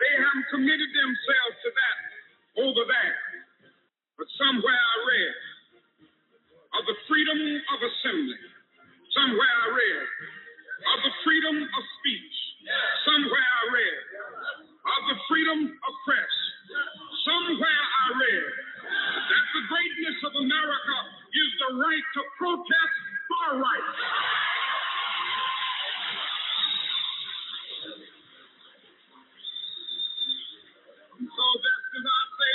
they haven't committed themselves to that over there. But somewhere I read of the freedom of assembly. Somewhere I read of the freedom of speech. Somewhere I read of the freedom of press. Somewhere I read that the greatness of America is the right to protest our rights. So just as I say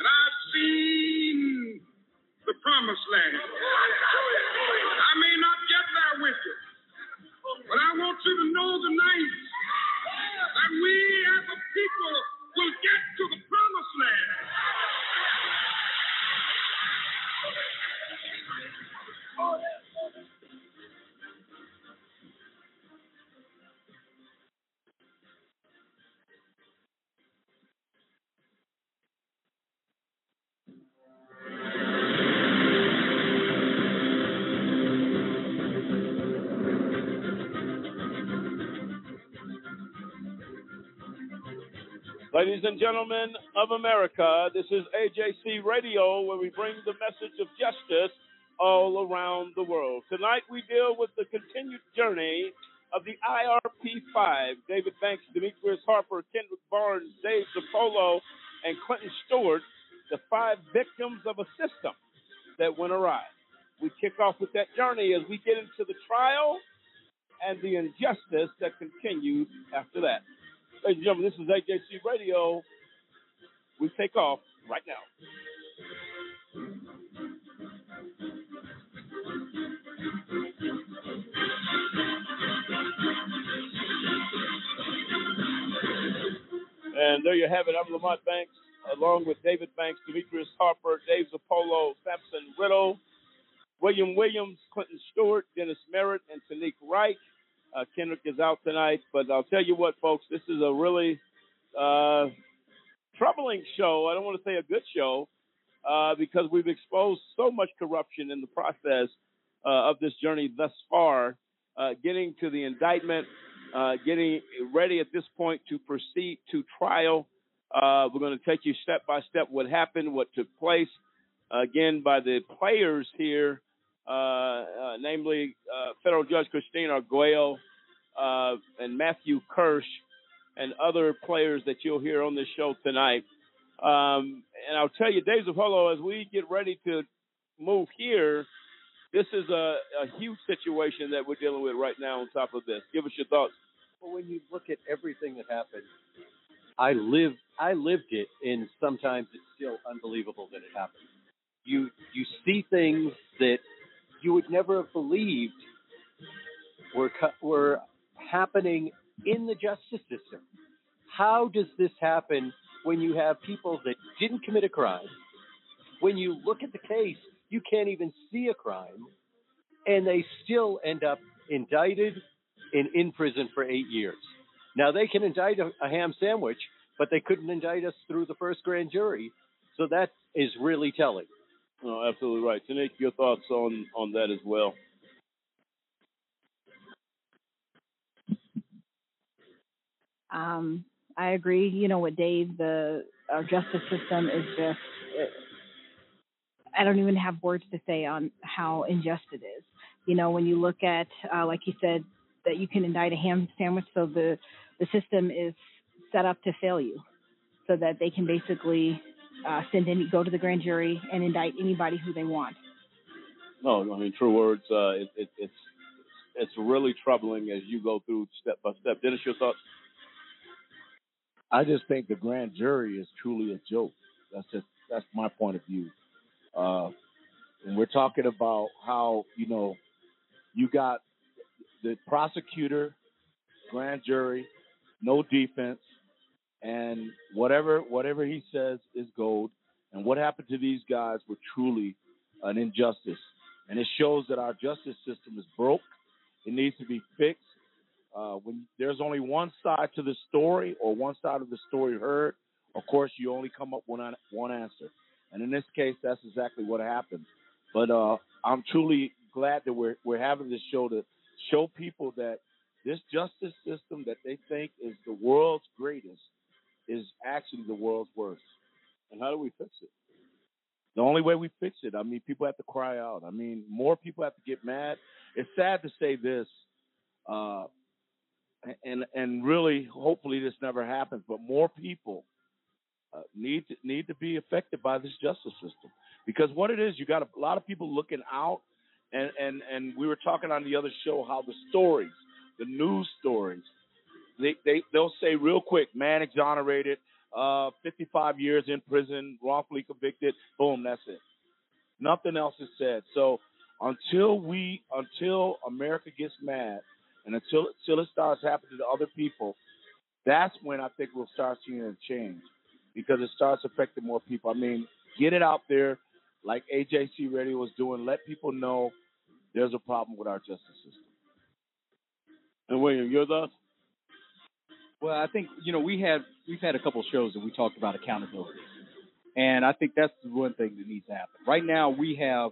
and I've seen the promised land. I may not get there with you, but I want you to know tonight that we as a people will get to the promised land. Ladies and gentlemen of America, this is AJC Radio where we bring the message of justice all around the world. Tonight we deal with the continued journey of the IRP 5. David Banks, Demetrius Harper, Kendrick Barnes, Dave Zirpolo, and Clinton Stewart, the five victims of a system that went awry. We kick off with that journey as we get into the trial and the injustice that continues after that. Ladies and gentlemen, this is AJC Radio. We take off right now. And there you have it. I'm Lamont Banks, along with David Banks, Demetrius Harper, Dave Zirpolo, Samson Riddle, William Williams, Clinton Stewart, Dennis Merritt, and Tanique Wright. Uh, Kendrick is out tonight, but I'll tell you what, folks, this is a really uh, troubling show. I don't want to say a good show uh, because we've exposed so much corruption in the process uh, of this journey thus far, uh, getting to the indictment, uh, getting ready at this point to proceed to trial. we're going to take you step by step what happened, what took place, again, by the players here. Uh, uh, namely uh, Federal Judge Christine Arguello and Matthew Kirsch and other players that you'll hear on this show tonight. Um, and I'll tell you, Dave Zirpolo, as we get ready to move here, this is a, a huge situation that we're dealing with right now on top of this. Give us your thoughts. Well, when you look at everything that happened, I lived I lived it, and sometimes it's still unbelievable that it happened. You you see things that you would never have believed were were happening in the justice system. How does this happen when you have people that didn't commit a crime? When you look at the case, you can't even see a crime, and they still end up indicted and in prison for eight years. Now they can indict a, a ham sandwich, but they couldn't indict us through the first grand jury So that is really telling. No, absolutely right. Tanique, your thoughts on on that as well? Um, I agree. You know, with Dave, the our justice system is just. It, I don't even have words to say on how unjust it is. You know, when you look at, uh, like you said, that you can indict a ham sandwich, so the the system is set up to fail you, so that they can basically uh, send any go to the grand jury and indict anybody who they want. No, I mean true words. Uh, it, it, it's it's really troubling as you go through step by step. Dennis, your thoughts? I just think the grand jury is truly a joke. That's just that's my point of view. Uh, and we're talking about how you know you got the prosecutor, grand jury, no defense, and whatever whatever he says is gold. And what happened to these guys were truly an injustice, and it shows that our justice system is broke. It needs to be fixed. Uh, when there's only one side to the story or one side of the story heard, of course you only come up with one one answer. And in this case, that's exactly what happened. But uh, I'm truly glad that we're we're having this show to show people that this justice system that they think is the world's greatest is actually the world's worst. And how do we fix it? The only way we fix it, I mean, people have to cry out. I mean, more people have to get mad. It's sad to say this, uh, and and really, hopefully, this never happens. But more people uh, need to, need to be affected by this justice system because what it is, you got a lot of people looking out, and and and we were talking on the other show how the stories, the news stories, they they they'll say real quick, man exonerated, uh, 55 years in prison, wrongfully convicted, boom, that's it. Nothing else is said. So until we until America gets mad and until until it starts happening to other people, that's when I think we'll start seeing a change because it starts affecting more people. I mean, get it out there like AJC Radio was doing. Let people know there's a problem with our justice system. And William, your thoughts? Well, I think you know we had we've had a couple shows that we talked about accountability, and I think that's the one thing that needs to happen. Right now, we have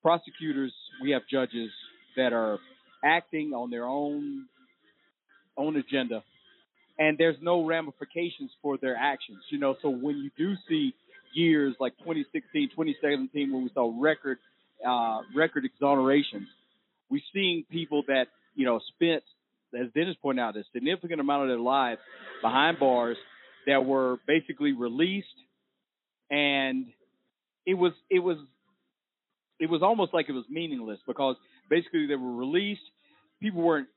prosecutors, we have judges that are acting on their own own agenda, and there's no ramifications for their actions. You know, so when you do see years like 2016, 2017, when we saw record uh, record exonerations, we're seeing people that you know spent as Dennis pointed out, a significant amount of their lives behind bars that were basically released, and it was it was it was almost like it was meaningless because basically they were released. People weren't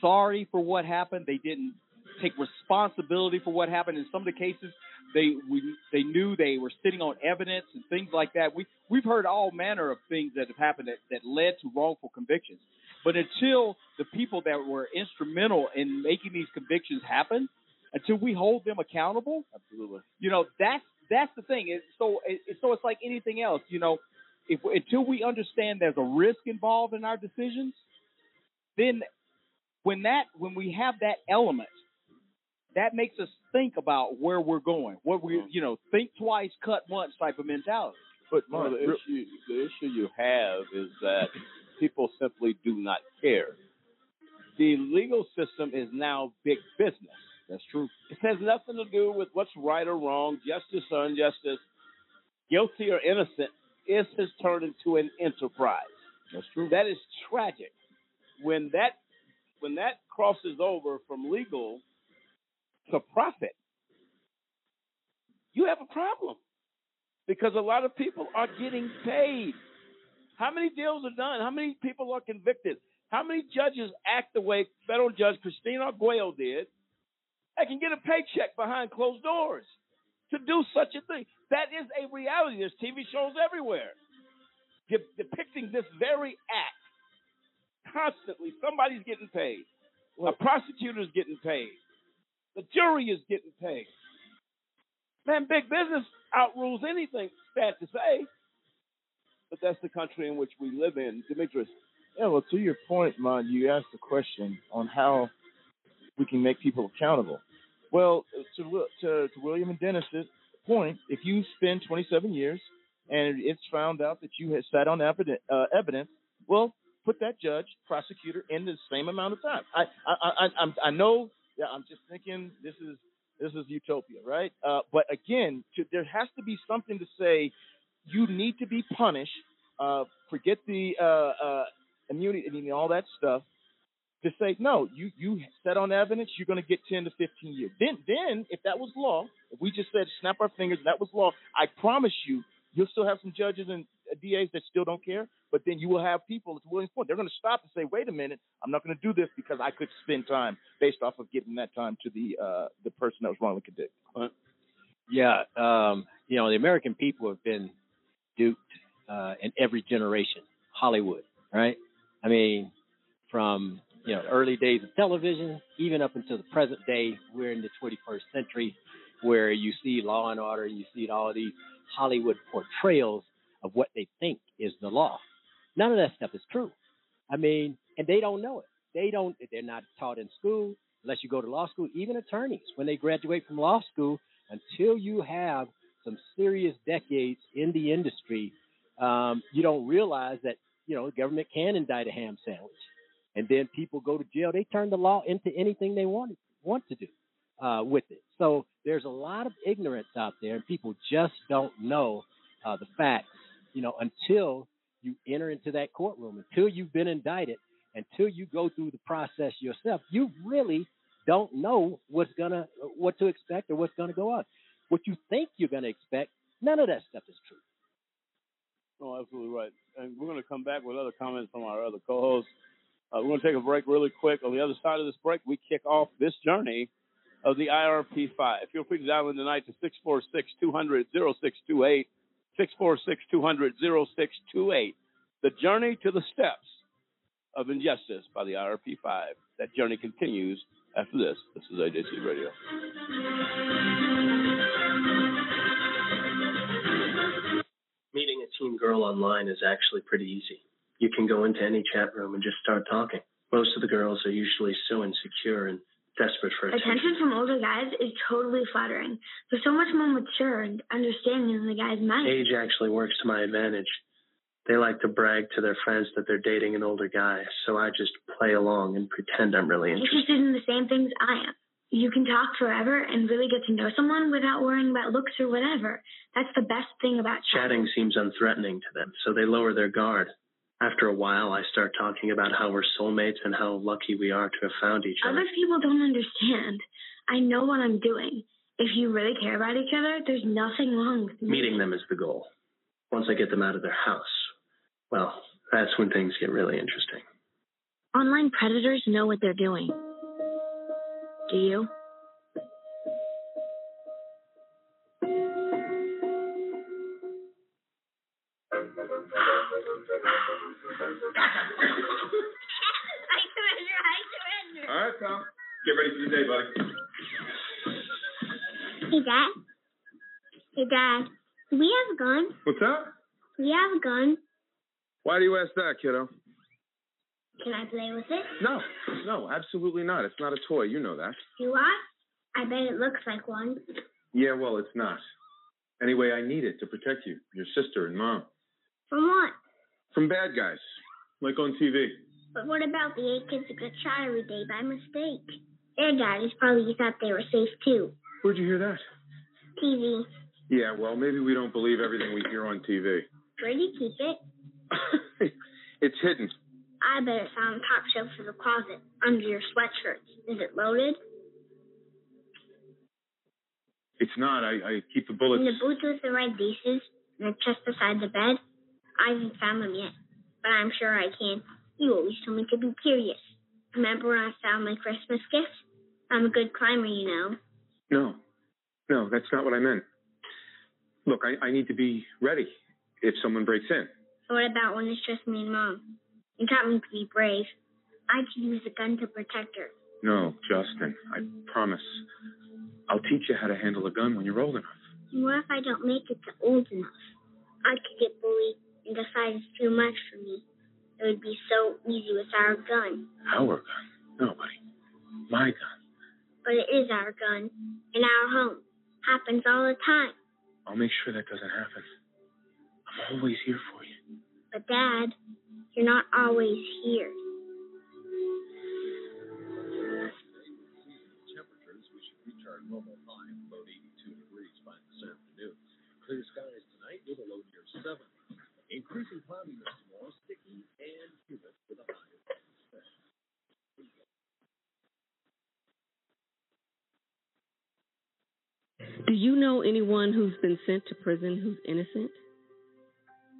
sorry for what happened. They didn't take responsibility for what happened. In some of the cases, they we, they knew they were sitting on evidence and things like that. We we've heard all manner of things that have happened that, that led to wrongful convictions. But until the people that were instrumental in making these convictions happen, until we hold them accountable, absolutely, you know that's that's the thing. It's so it, so it's like anything else. You know, if until we understand there's a risk involved in our decisions, then when that when we have that element, that makes us think about where we're going. What we uh-huh. you know think twice, cut once type of mentality. But no, the issue the issue you have is that people simply do not care. The legal system is now big business. That's true. It has nothing to do with what's right or wrong, justice or injustice, guilty or innocent. It has turned into an enterprise. That's true. That is tragic. When that when that crosses over from legal to profit, you have a problem because a lot of people are getting paid. How many deals are done? How many people are convicted? How many judges act the way federal judge Christina Arguello did? I can get a paycheck behind closed doors to do such a thing. That is a reality. There's TV shows everywhere de- depicting this very act. Constantly, somebody's getting paid. A prosecutor's getting paid. The jury is getting paid. Man, big business outrules anything, sad to say. But that's the country in which we live in. Demetrius. Yeah, well, to your point, Mon, you asked the question on how we can make people accountable. Well, to to, to William and Dennis's point, if you spend 27 years and it's found out that you had sat on evidence, uh, evidence, well, put that judge, prosecutor in the same amount of time. I I I, I know. Yeah, I'm just thinking this is this is utopia, right? Uh, but again, to, there has to be something to say. You need to be punished. Uh, forget the uh, uh, immunity and all that stuff. To say no, you you set on evidence, you're going to get 10 to 15 years. Then then if that was law, if we just said snap our fingers, that was law. I promise you, you'll still have some judges and DAs that still don't care, but then you will have people at willing point. They're going to stop and say, "Wait a minute, I'm not going to do this because I could spend time based off of giving that time to the uh, the person that was wrongly convicted." Yeah, um, you know, the American people have been duped uh, in every generation. Hollywood, right? I mean, from you know early days of television, even up until the present day, we're in the 21st century, where you see Law and Order, you see all these Hollywood portrayals of what they think is the law. None of that stuff is true. I mean, and they don't know it. They don't. They're not taught in school unless you go to law school. Even attorneys, when they graduate from law school, until you have some serious decades in the industry, um, you don't realize that you know the government can indict a ham sandwich, and then people go to jail. They turn the law into anything they want want to do uh, with it. So there's a lot of ignorance out there, and people just don't know uh, the facts you know, until you enter into that courtroom, until you've been indicted, until you go through the process yourself, you really don't know what's gonna what to expect or what's gonna go on. What you think you're gonna expect, none of that stuff is true. No, absolutely right. And we're going to come back with other comments from our other co-hosts. Uh, we're going to take a break really quick. On the other side of this break, we kick off this journey of the IRP 5. Feel free to dial in tonight to 646 200 0628. 646 200 0628. The journey to the steps of injustice by the IRP 5. That journey continues after this. This is AJC Radio. Meeting a teen girl online is actually pretty easy. You can go into any chat room and just start talking. Most of the girls are usually so insecure and desperate for attention. Attention from older guys is totally flattering. They're so much more mature and understanding than the guys my age. Age actually works to my advantage. They like to brag to their friends that they're dating an older guy, so I just play along and pretend I'm really interested. Interested in the same things I am. You can talk forever and really get to know someone without worrying about looks or whatever. That's the best thing about chatting. Chatting seems unthreatening to them, so they lower their guard. After a while, I start talking about how we're soulmates and how lucky we are to have found each other. Other people don't understand. I know what I'm doing. If you really care about each other, there's nothing wrong with me. Meeting them is the goal. Once I get them out of their house, well, that's when things get really interesting. Online predators know what they're doing. Do you? All right, Tom. Get ready for your day, buddy. Hey, Dad. Hey, Dad. We have a gun? What's that? We have a gun? Why do you ask that, kiddo? Can I play with it? No, no, absolutely not. It's not a toy. You know that. Do I? I bet it looks like one. Yeah, well, it's not. Anyway, I need it to protect you, your sister, and mom. From what? From bad guys, like on TV. But what about the eight kids that get shot every day by mistake? Their daddies probably thought they were safe too. Where'd you hear that? TV. Yeah, well, maybe we don't believe everything we hear on TV. Where do you keep it? it's hidden. I bet it's on the top shelf of the closet, under your sweatshirts. Is it loaded? It's not. I, I keep the bullets. In the boots with the red laces, and the chest beside the bed. I haven't found them yet, but I'm sure I can. You always told me to be curious. Remember when I found my Christmas gift? I'm a good climber, you know. No, no, that's not what I meant. Look, I, I need to be ready if someone breaks in. What about when it's just me and Mom? You taught me to be brave. I could use a gun to protect her. No, Justin, I promise. I'll teach you how to handle a gun when you're old enough. what if I don't make it to old enough? I could get bullied and decide it's too much for me. It would be so easy with our gun. Our gun? Nobody. My gun. But it is our gun. In our home. Happens all the time. I'll make sure that doesn't happen. I'm always here for you. But, Dad, you're not always here. Temperatures, we should reach our normal high of about 82 degrees by this afternoon. Clear skies tonight with a low near 7. Increasing cloudiness tomorrow, sticky and humid with a high of 7. Do you know anyone who's been sent to prison who's innocent?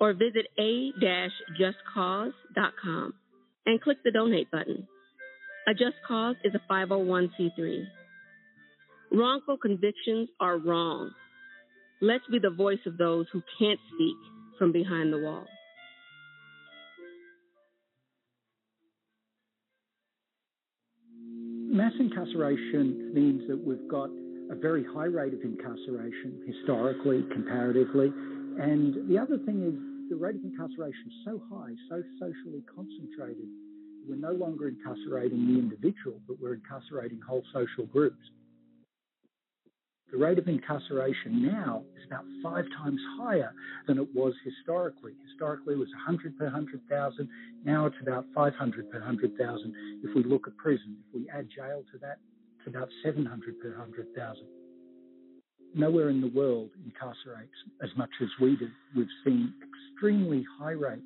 or visit a-justcause.com and click the donate button. A Just Cause is a 501c3. Wrongful convictions are wrong. Let's be the voice of those who can't speak from behind the wall. Mass incarceration means that we've got a very high rate of incarceration historically, comparatively. And the other thing is the rate of incarceration is so high, so socially concentrated, we're no longer incarcerating the individual, but we're incarcerating whole social groups. The rate of incarceration now is about five times higher than it was historically. Historically, it was 100 per 100,000. Now it's about 500 per 100,000. If we look at prison, if we add jail to that, it's about 700 per 100,000. Nowhere in the world incarcerates as much as we do. We've seen extremely high rates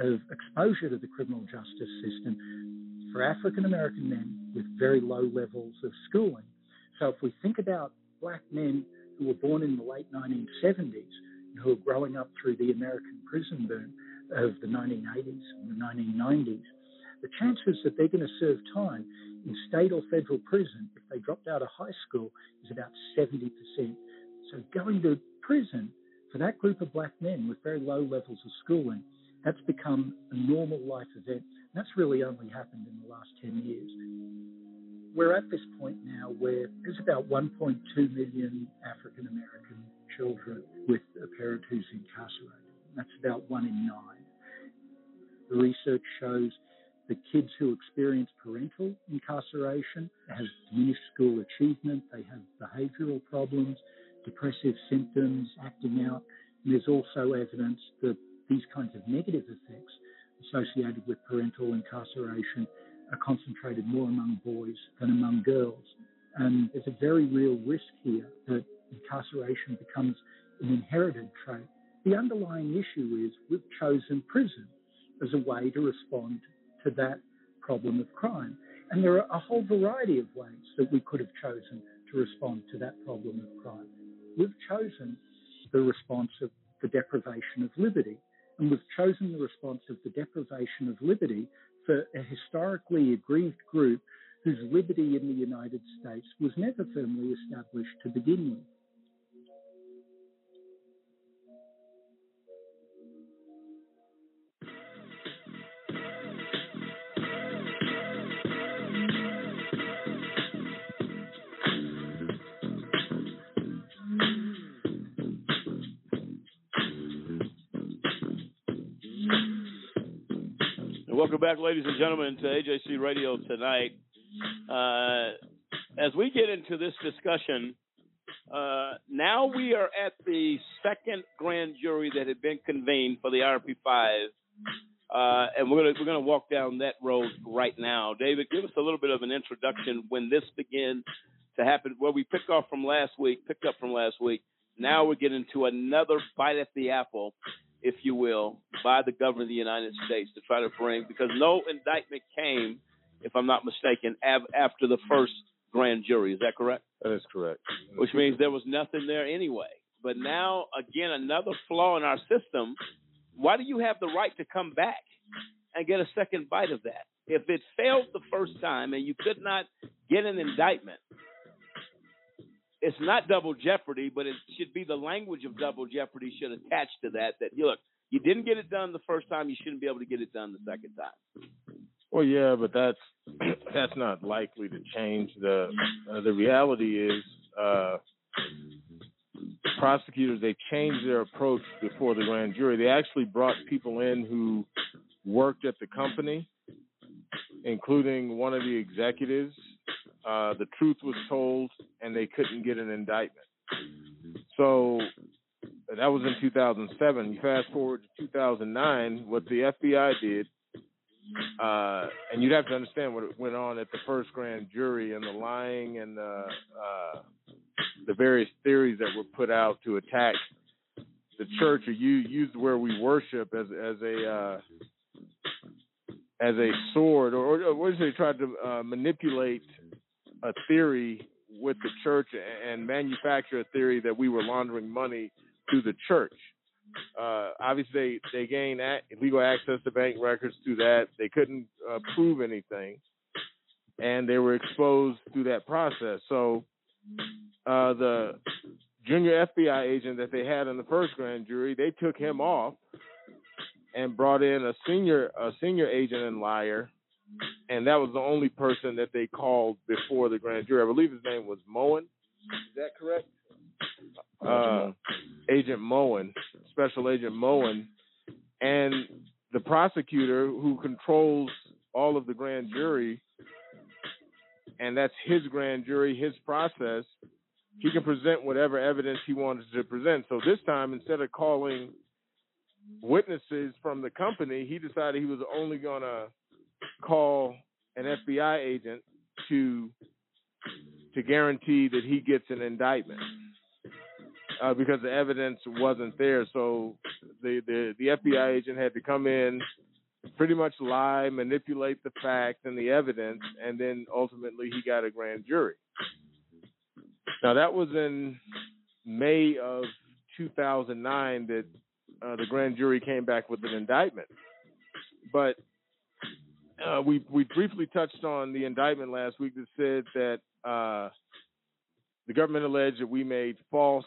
of exposure to the criminal justice system for African American men with very low levels of schooling. So if we think about black men who were born in the late 1970s and who are growing up through the American prison boom of the 1980s and the 1990s, the chances that they're going to serve time in state or federal prison if they dropped out of high school is about 70%. So going to prison for that group of black men with very low levels of schooling, that's become a normal life event. That's really only happened in the last 10 years. We're at this point now where there's about 1.2 million African American children with a parent who's incarcerated. That's about one in nine. The research shows that kids who experience parental incarceration have diminished school achievement, they have behavioral problems, depressive symptoms, acting out. And there's also evidence that these kinds of negative effects associated with parental incarceration are concentrated more among boys than among girls. And there's a very real risk here that incarceration becomes an inherited trait. The underlying issue is we've chosen prison as a way to respond to that problem of crime. And there are a whole variety of ways that we could have chosen to respond to that problem of crime. We've chosen the response of the deprivation of liberty. And we've chosen the response of the deprivation of liberty for a historically aggrieved group whose liberty in the United States was never firmly established to begin with. Welcome back, ladies and gentlemen, to AJC Radio tonight. Uh, as we get into this discussion, uh, now we are at the second grand jury that had been convened for the RP five, uh, and we're gonna we're gonna walk down that road right now. David, give us a little bit of an introduction when this began to happen. Where we picked off from last week, picked up from last week. Now we're getting to another bite at the apple if you will, by the government of the United States to try to bring, because no indictment came, if I'm not mistaken, av- after the first grand jury. Is that correct? That is correct. Which means there was nothing there anyway. But now, again, another flaw in our system. Why do you have the right to come back and get a second bite of that? If it failed the first time and you could not get an indictment, it's not double jeopardy, but it should be the language of double jeopardy should attach to that. That you look, you didn't get it done the first time, you shouldn't be able to get it done the second time. Well, yeah, but that's that's not likely to change. The uh, the reality is, uh, prosecutors they changed their approach before the grand jury. They actually brought people in who worked at the company, including one of the executives. Uh, the truth was told, and they couldn't get an indictment. So that was in 2007. You fast forward to 2009, what the FBI did, uh, and you'd have to understand what went on at the first grand jury and the lying and the uh, the various theories that were put out to attack the church or you used where we worship as as a uh, as a sword or, or what is it they tried to uh, manipulate a theory with the church and manufacture a theory that we were laundering money through the church. Uh, obviously, they, they gained legal access to bank records through that. They couldn't uh, prove anything, and they were exposed through that process. So, uh, the junior FBI agent that they had in the first grand jury, they took him off and brought in a senior a senior agent and liar and that was the only person that they called before the grand jury. I believe his name was Moen. Is that correct? Uh, Agent Moen, Special Agent Moen, and the prosecutor who controls all of the grand jury, and that's his grand jury, his process. He can present whatever evidence he wanted to present. So this time, instead of calling witnesses from the company, he decided he was only going to call an FBI agent to to guarantee that he gets an indictment uh, because the evidence wasn't there. So the, the the FBI agent had to come in, pretty much lie, manipulate the facts and the evidence, and then ultimately he got a grand jury. Now that was in May of 2009 that uh, the grand jury came back with an indictment. But uh, we we briefly touched on the indictment last week that said that uh, the government alleged that we made false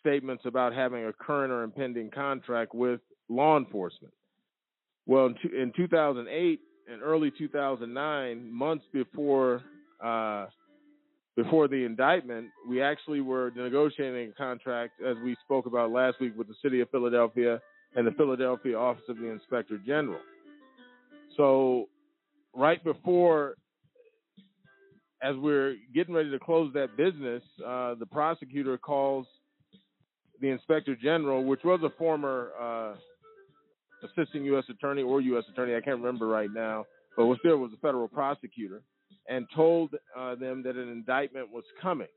statements about having a current or impending contract with law enforcement. Well, in, in 2008 and early 2009, months before uh, before the indictment, we actually were negotiating a contract, as we spoke about last week, with the city of Philadelphia and the Philadelphia Office of the Inspector General. So right before, as we're getting ready to close that business, uh, the prosecutor calls the inspector general, which was a former uh, assistant U.S. attorney or U.S. attorney, I can't remember right now, but was still was a federal prosecutor, and told uh, them that an indictment was coming,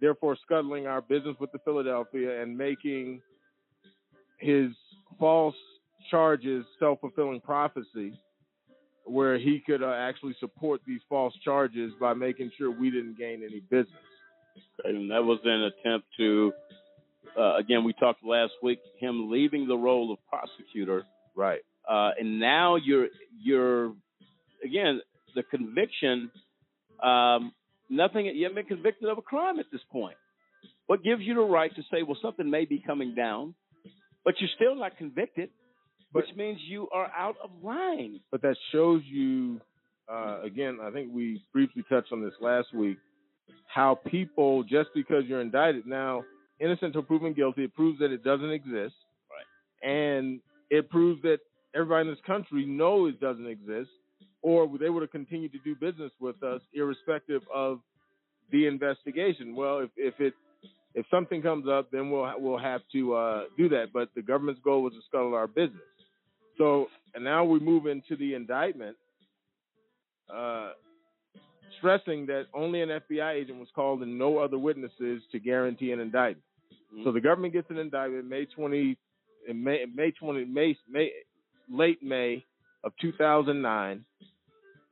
therefore scuttling our business with the Philadelphia and making his false charges self-fulfilling prophecy where he could uh, actually support these false charges by making sure we didn't gain any business. And that was an attempt to, uh, again, we talked last week, him leaving the role of prosecutor. Right. Uh, and now you're you're again the conviction. Um, nothing. You haven't been convicted of a crime at this point. What gives you the right to say, well, something may be coming down, but you're still not convicted? Which means you are out of line. But that shows you, uh, again, I think we briefly touched on this last week, how people, just because you're indicted now, innocent until proven guilty, it proves that it doesn't exist. Right. And it proves that everybody in this country knows it doesn't exist, or they would have continued to do business with us irrespective of the investigation. Well, if, if it if something comes up, then we'll we'll have to uh, do that. But the government's goal was to scuttle our business. So, and now we move into the indictment, uh, stressing that only an FBI agent was called and no other witnesses to guarantee an indictment. Mm-hmm. So the government gets an indictment May 20, May, May 20, May, May, late May of 2009,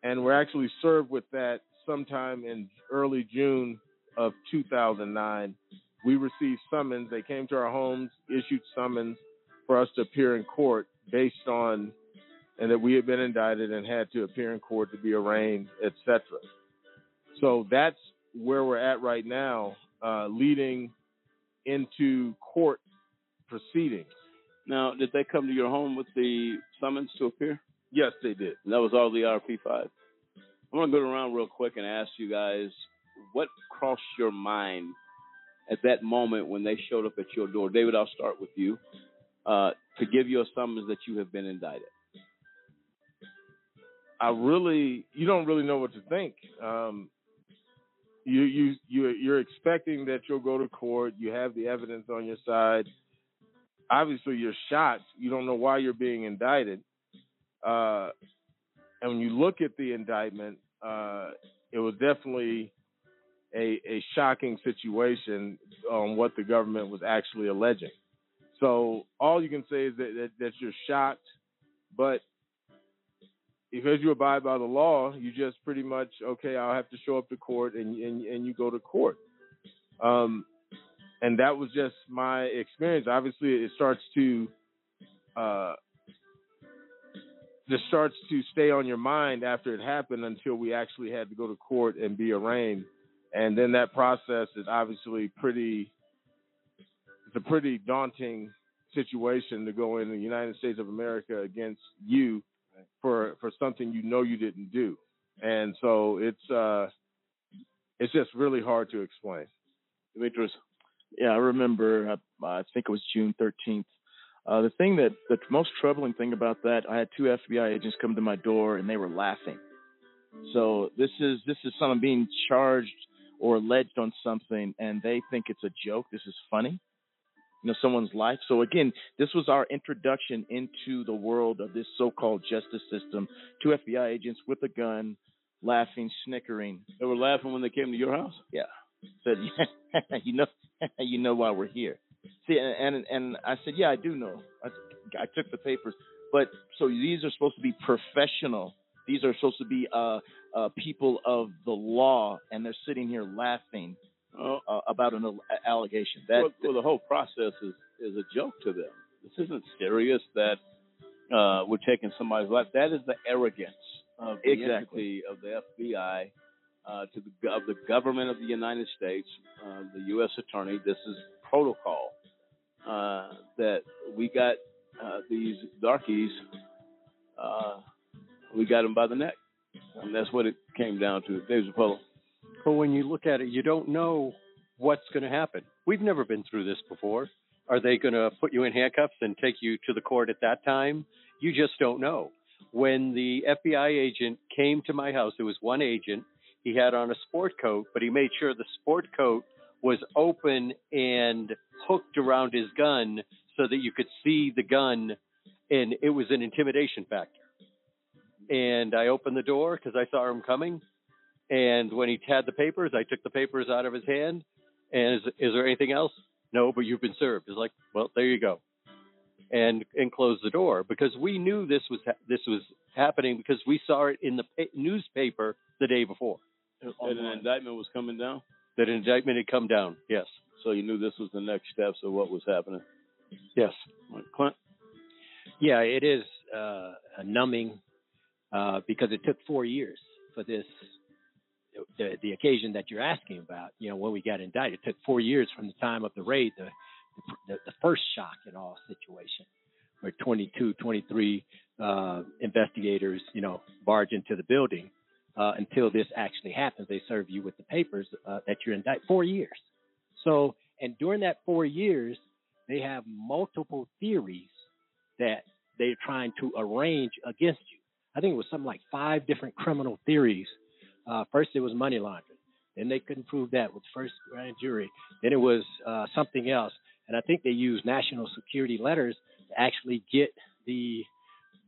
and we're actually served with that sometime in early June of 2009. We received summons. They came to our homes, issued summons for us to appear in court based on and that we had been indicted and had to appear in court to be arraigned, etc. So that's where we're at right now. uh, leading into court proceedings. Now, did they come to your home with the summons to appear? Yes, they did. And that was all the RP five. I'm gonna go around real quick and ask you guys what crossed your mind at that moment when they showed up at your door. David, I'll start with you. Uh, to give you a summons that you have been indicted. I really, you don't really know what to think. Um, you you you you're expecting that you'll go to court. You have the evidence on your side. Obviously, you're shocked. You don't know why you're being indicted. Uh, and when you look at the indictment, uh, it was definitely a, a shocking situation on what the government was actually alleging. So all you can say is that, that, that you're shocked, but because you abide by the law, you just pretty much okay. I'll have to show up to court, and and, and you go to court. Um, and that was just my experience. Obviously, it starts to uh, just starts to stay on your mind after it happened until we actually had to go to court and be arraigned. And then that process is obviously pretty it's a pretty daunting situation to go in the United States of America against you for for something you know you didn't do. And so it's uh it's just really hard to explain. Demetrius. Yeah, I remember. Uh, I think it was June 13th. Uh, the thing that the most troubling thing about that, I had two FBI agents come to my door and they were laughing. So this is this is someone being charged or alleged on something, and they think it's a joke. This is funny. You know, someone's life. So again, this was our introduction into the world of this so-called justice system. Two FBI agents with a gun, laughing, snickering. They were laughing when they came to your house. Yeah. Said, yeah, you know, you know why we're here. See, and, and and I said, yeah, I do know. I, I took the papers, but so these are supposed to be professional. These are supposed to be uh, uh, people of the law, and they're sitting here laughing uh, about an allegation. That well, well, the whole process is is a joke to them. This isn't serious. That uh, we're taking somebody's life. That is the arrogance of the exactly. of the FBI uh, to the of the government of the United States, uh, the U.S. Attorney. This is protocol uh, that we got uh, these darkies. Uh, we got them by the neck, and that's what it came down to. Dave Zirpolo. But when you look at it, you don't know what's going to happen. We've never been through this before. Are they going to put you in handcuffs and take you to the court at that time? You just don't know. When the FBI agent came to my house, it was one agent. He had on a sport coat, but he made sure the sport coat was open and hooked around his gun so that you could see the gun, and it was an intimidation factor. And I opened the door because I saw him coming. And when he had the papers, I took the papers out of his hand. And is, is there anything else? No, but you've been served. He's like, well, there you go. And and closed the door because we knew this was ha- this was happening because we saw it in the pa- newspaper the day before. And an indictment was coming down. That an indictment had come down. Yes. So you knew this was the next steps of what was happening. Yes. Clint. Yeah, it is uh, numbing uh, because it took four years for this the the occasion that you're asking about. You know, when we got indicted, it took four years from the time of the raid, the the, the first shock and all situation, where 22, 23 uh, investigators, you know, barge into the building. Uh, until this actually happens, they serve you with the papers uh, that you're indicted. Four years. So, and during that four years, they have multiple theories that they're trying to arrange against you. I think it was something like five different criminal theories. Uh, first, it was money laundering. Then they couldn't prove that with the first grand jury. Then it was uh, something else. And I think they used national security letters to actually get the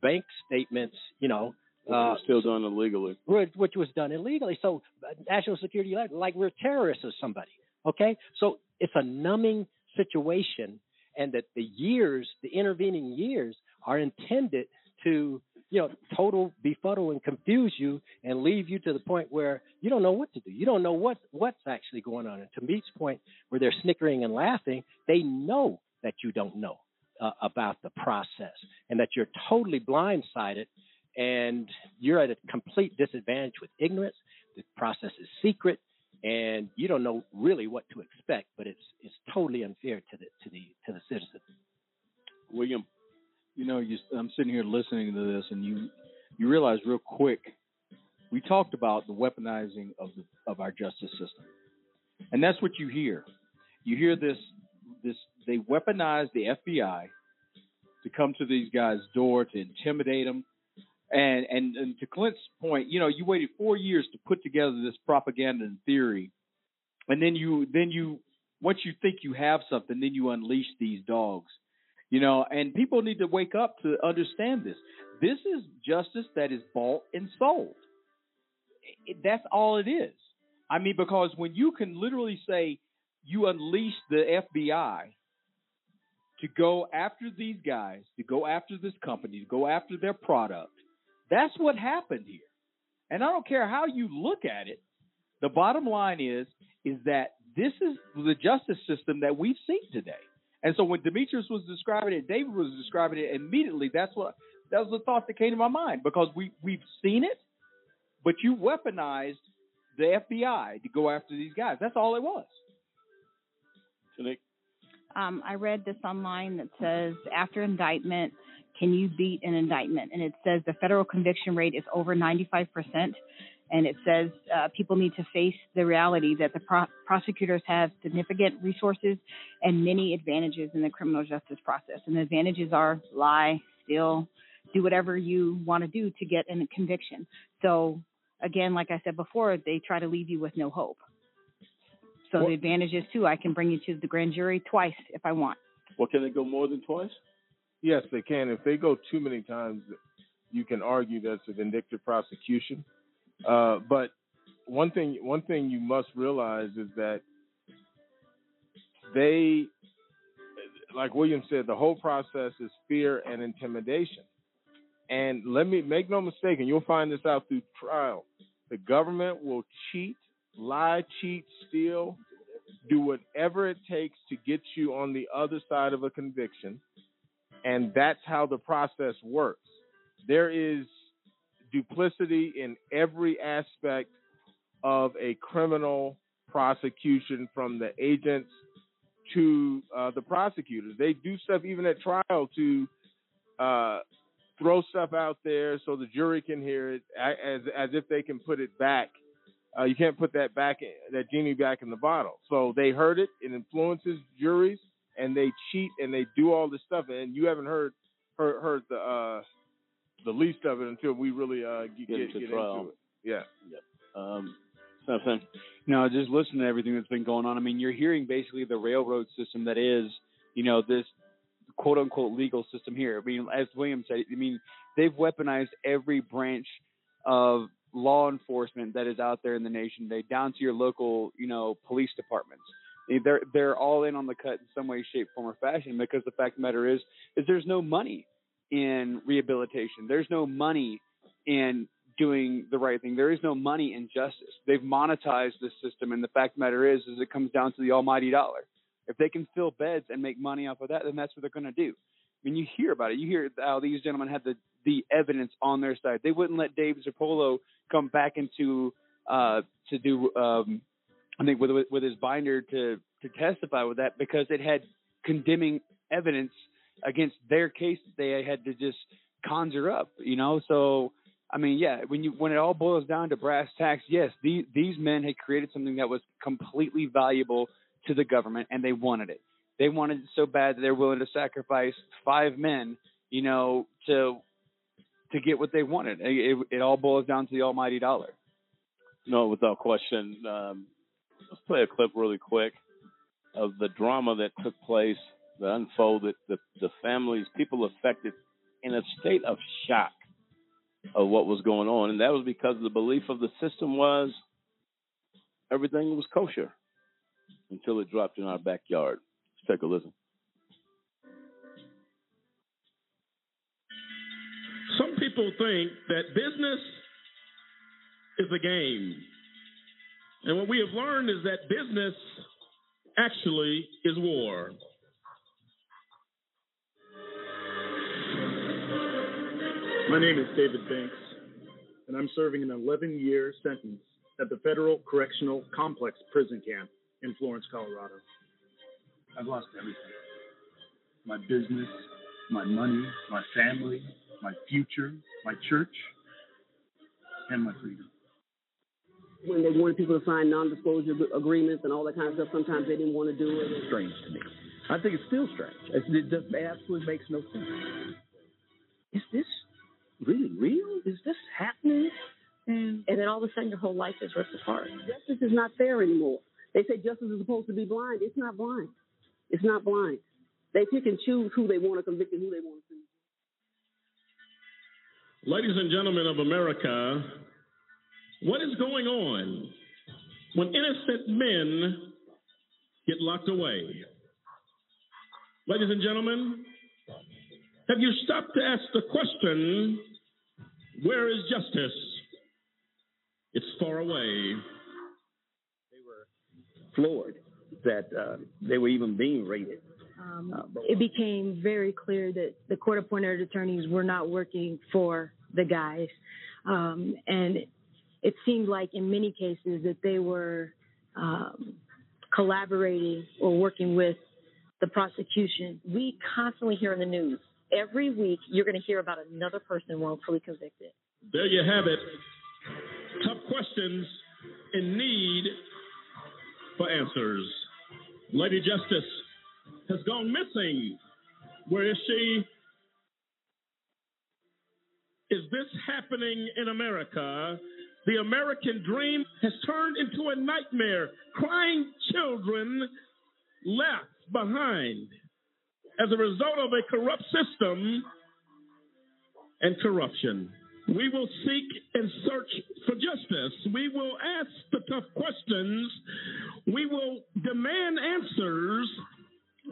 bank statements, you know. Uh, still done illegally. Which was done illegally. So, uh, national security letters, like we're terrorists or somebody. Okay? So, it's a numbing situation, and that the years, the intervening years, are intended to you know, total befuddle and confuse you and leave you to the point where you don't know what to do. You don't know what what's actually going on. And to Meek's point, where they're snickering and laughing, they know that you don't know uh, about the process and that you're totally blindsided and you're at a complete disadvantage with ignorance. The process is secret and you don't know really what to expect. But it's it's totally unfair to the to the to the citizen. William, you know, you, I'm sitting here listening to this, and you you realize real quick, we talked about the weaponizing of the of our justice system, and that's what you hear. You hear this this they weaponize the FBI to come to these guys' door to intimidate them. And, and and to Clint's point, you know, you waited four years to put together this propaganda and theory, and then you then you once you think you have something, then you unleash these dogs, you know. And people need to wake up to understand this. This is justice that is bought and sold. It, that's all it is. I mean, because when you can literally say you unleash the FBI to go after these guys, to go after this company, to go after their product. That's what happened here. And I don't care how you look at it. The bottom line is is that this is the justice system that we've seen today. And so when Demetrius was describing it, David was describing it immediately. That's what that was the thought that came to my mind because we we've seen it, but you weaponized the FBI to go after these guys. That's all it was. Um, I read this online that says after indictment, can you beat an indictment? And it says the federal conviction rate is over 95%. And it says uh, people need to face the reality that the pro- prosecutors have significant resources and many advantages in the criminal justice process. And the advantages are lie, steal, do whatever you want to do to get a conviction. So, again, like I said before, they try to leave you with no hope. So Well- the advantage is too, I can bring you to the grand jury twice if I want. Well, can they go more than twice? Yes, they can. If they go too many times, you can argue that's a vindictive prosecution. Uh, but one thing, one thing you must realize is that they, like William said, the whole process is fear and intimidation. And let me make no mistake, and you'll find this out through trial. The government will cheat, lie, cheat, steal, do whatever it takes to get you on the other side of a conviction and that's how the process works. There is duplicity in every aspect of a criminal prosecution, from the agents to uh, the prosecutors. They do stuff even at trial to uh, throw stuff out there so the jury can hear it, as as if they can put it back. Uh, you can't put that back, that genie back in the bottle. So they heard it. It influences juries and they cheat and they do all this stuff and you haven't heard heard, heard the uh the least of it until we really uh get, Get get, into get trial. into it. Yeah. Um, Samson. No, just listen to everything that's been going on. I mean, you're hearing basically the railroad system that is, you know, this quote unquote legal system here. I mean, as William said, I mean, they've weaponized every branch of law enforcement that is out there in the nation. They down to your local, you know, police departments. They're they're all in on the cut in some way, shape, form, or fashion because the fact of the matter is is there's no money in rehabilitation. There's no money in doing the right thing. There is no money in justice. They've monetized the system, and the fact of the matter is, is it comes down to the almighty dollar. If they can fill beds and make money off of that, then that's what they're going to do. I mean, you hear about it. You hear how these gentlemen had the the evidence on their side. They wouldn't let Dave Zirpolo come back into uh, to do, um, I think, with with his binder to to testify with that because it had condemning evidence against their case they had to just conjure up. You know, so I mean, yeah, when you when it all boils down to brass tacks, yes, these these men had created something that was completely valuable to the government, and they wanted it. They wanted it so bad that they're willing to sacrifice five men, you know, to to get what they wanted. It, it, it all boils down to the almighty dollar. No, without question. Um, let's play a clip really quick of the drama that took place, that unfolded, the, the families, people affected in a state of shock of what was going on. And that was because the belief of the system was everything was kosher until it dropped in our backyard. Let's take a listen. Some people think that business is a game. And what we have learned is that business actually is war. My name is David Banks, and I'm serving an 11 year sentence at the Federal Correctional Complex prison camp in Florence, Colorado. I've lost everything my business, my money, my family, my future, my church, and my freedom. When they wanted people to sign non-disclosure agreements and all that kind of stuff, sometimes they didn't want to do it. Strange to me. I think it's still strange. It, it just absolutely makes no sense. Is this really real? Is this happening? And, and then all of a sudden your whole life is ripped apart. Justice is not fair anymore. They say justice is supposed to be blind. It's not blind. It's not blind. They pick and choose who they want to convict and who they want to sue. Ladies and gentlemen of America, what is going on when innocent men get locked away? Ladies and gentlemen, have you stopped to ask the question, where is justice? It's far away. They were floored that uh, they were even being raided. Um, it became very clear that the court appointed attorneys were not working for the guys. Um, and it seemed like in many cases that they were um, collaborating or working with the prosecution. We constantly hear in the news every week you're going to hear about another person wrongfully convicted. There you have it. Tough questions in need for answers. Lady Justice has gone missing. Where is she? Is this happening in America? The American dream has turned into a nightmare. Crying children left behind as a result of a corrupt system and corruption. We will seek and search for justice. We will ask the tough questions. We will demand answers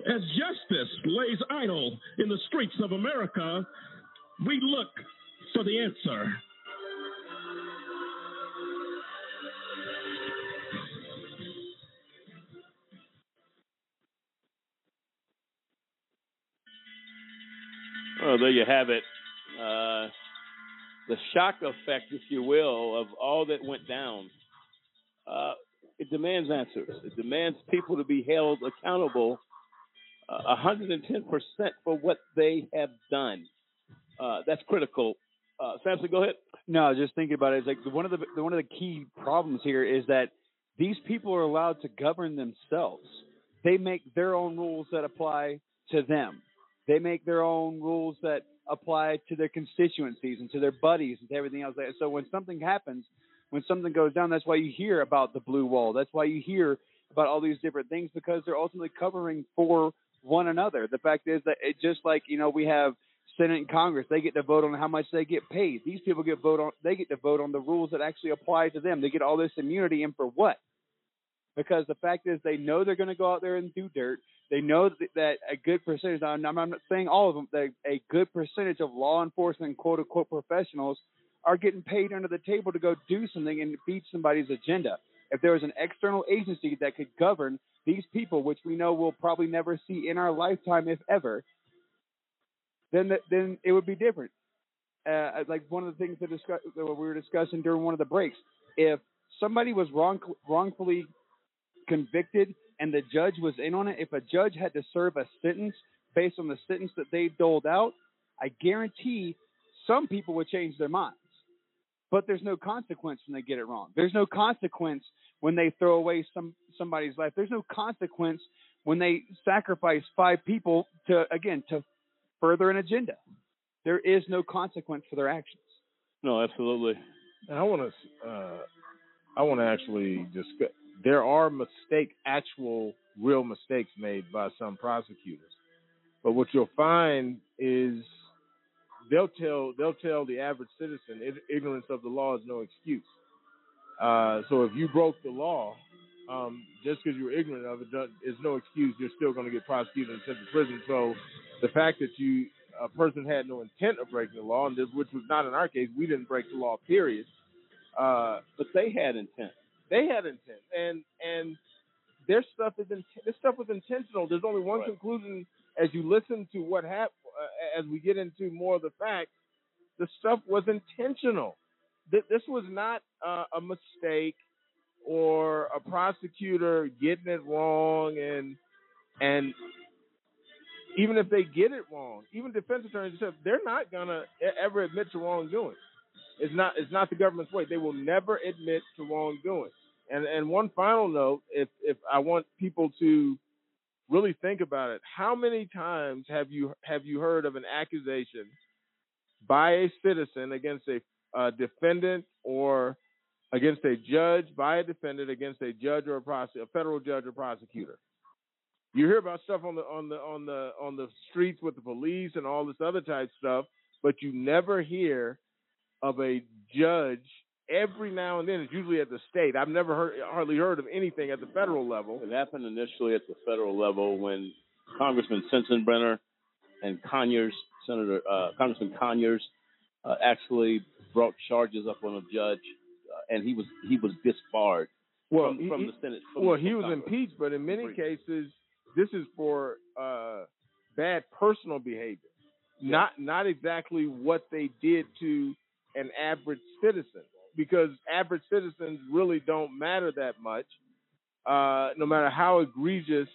as justice lays idle in the streets of America. We look for the answer. Well, there you have it. Uh, the shock effect, if you will, of all that went down. Uh, it demands answers. It demands people to be held accountable uh, 110% for what they have done. Uh, that's critical. Uh, Samson, go ahead. No, just thinking about it, it's like one of the one of the key problems here is that these people are allowed to govern themselves. They make their own rules that apply to them. They make their own rules that apply to their constituencies and to their buddies and to everything else. So when something happens, when something goes down, that's why you hear about the blue wall. That's why you hear about all these different things because they're ultimately covering for one another. The fact is that it just like you know we have Senate and Congress, they get to vote on how much they get paid. These people get vote on they get to vote on the rules that actually apply to them. They get all this immunity, and for what? Because the fact is, they know they're going to go out there and do dirt. They know that a good percentage, I'm not saying all of them, that a good percentage of law enforcement, quote unquote, professionals are getting paid under the table to go do something and beat somebody's agenda. If there was an external agency that could govern these people, which we know we'll probably never see in our lifetime, if ever, then the, then it would be different. Uh, like one of the things that, discuss, that we were discussing during one of the breaks, if somebody was wrong, wrongfully convicted and the judge was in on it, if a judge had to serve a sentence based on the sentence that they doled out, I guarantee some people would change their minds. But there's no consequence when they get it wrong. There's no consequence when they throw away some somebody's life. There's no consequence when they sacrifice five people to again to further an agenda. There is no consequence for their actions. No, absolutely. And I want to, uh, I want to actually discuss. There are mistake, actual, real mistakes made by some prosecutors, but what you'll find is they'll tell they'll tell the average citizen ignorance of the law is no excuse. Uh, so if you broke the law, um, just because you're ignorant of it, is no excuse. You're still going to get prosecuted and sent to prison. So the fact that you a person had no intent of breaking the law, and this, which was not in our case, we didn't break the law. Period. Uh, but they had intent. They had intent, and and their stuff is in, this stuff was intentional. There's only one right. conclusion as you listen to what happened. Uh, as we get into more of the facts, the stuff was intentional. Th- this was not uh, a mistake or a prosecutor getting it wrong and and even if they get it wrong, even defense attorneys said they're not gonna ever admit to wrongdoing. It's not it's not the government's way. They will never admit to wrongdoing. And and one final note, if if I want people to really think about it, how many times have you have you heard of an accusation by a citizen against a defendant or against a judge by a defendant against a judge or a, prosec- a federal judge or prosecutor? You hear about stuff on the on the on the on the streets with the police and all this other type stuff, but you never hear of a judge. Every now and then, it's usually at the state. I've never heard hardly heard of anything at the federal level. It happened initially at the federal level when Congressman Sensenbrenner and Conyers, Senator uh, Congressman Conyers, uh, actually brought charges up on a judge, uh, and he was he was disbarred Well, from, from he- the Senate. From, well, from he was Congress. impeached, but in many cases, this is for uh, bad personal behavior, not not exactly what they did to an average citizen, because average citizens really don't matter that much, uh, no matter how egregious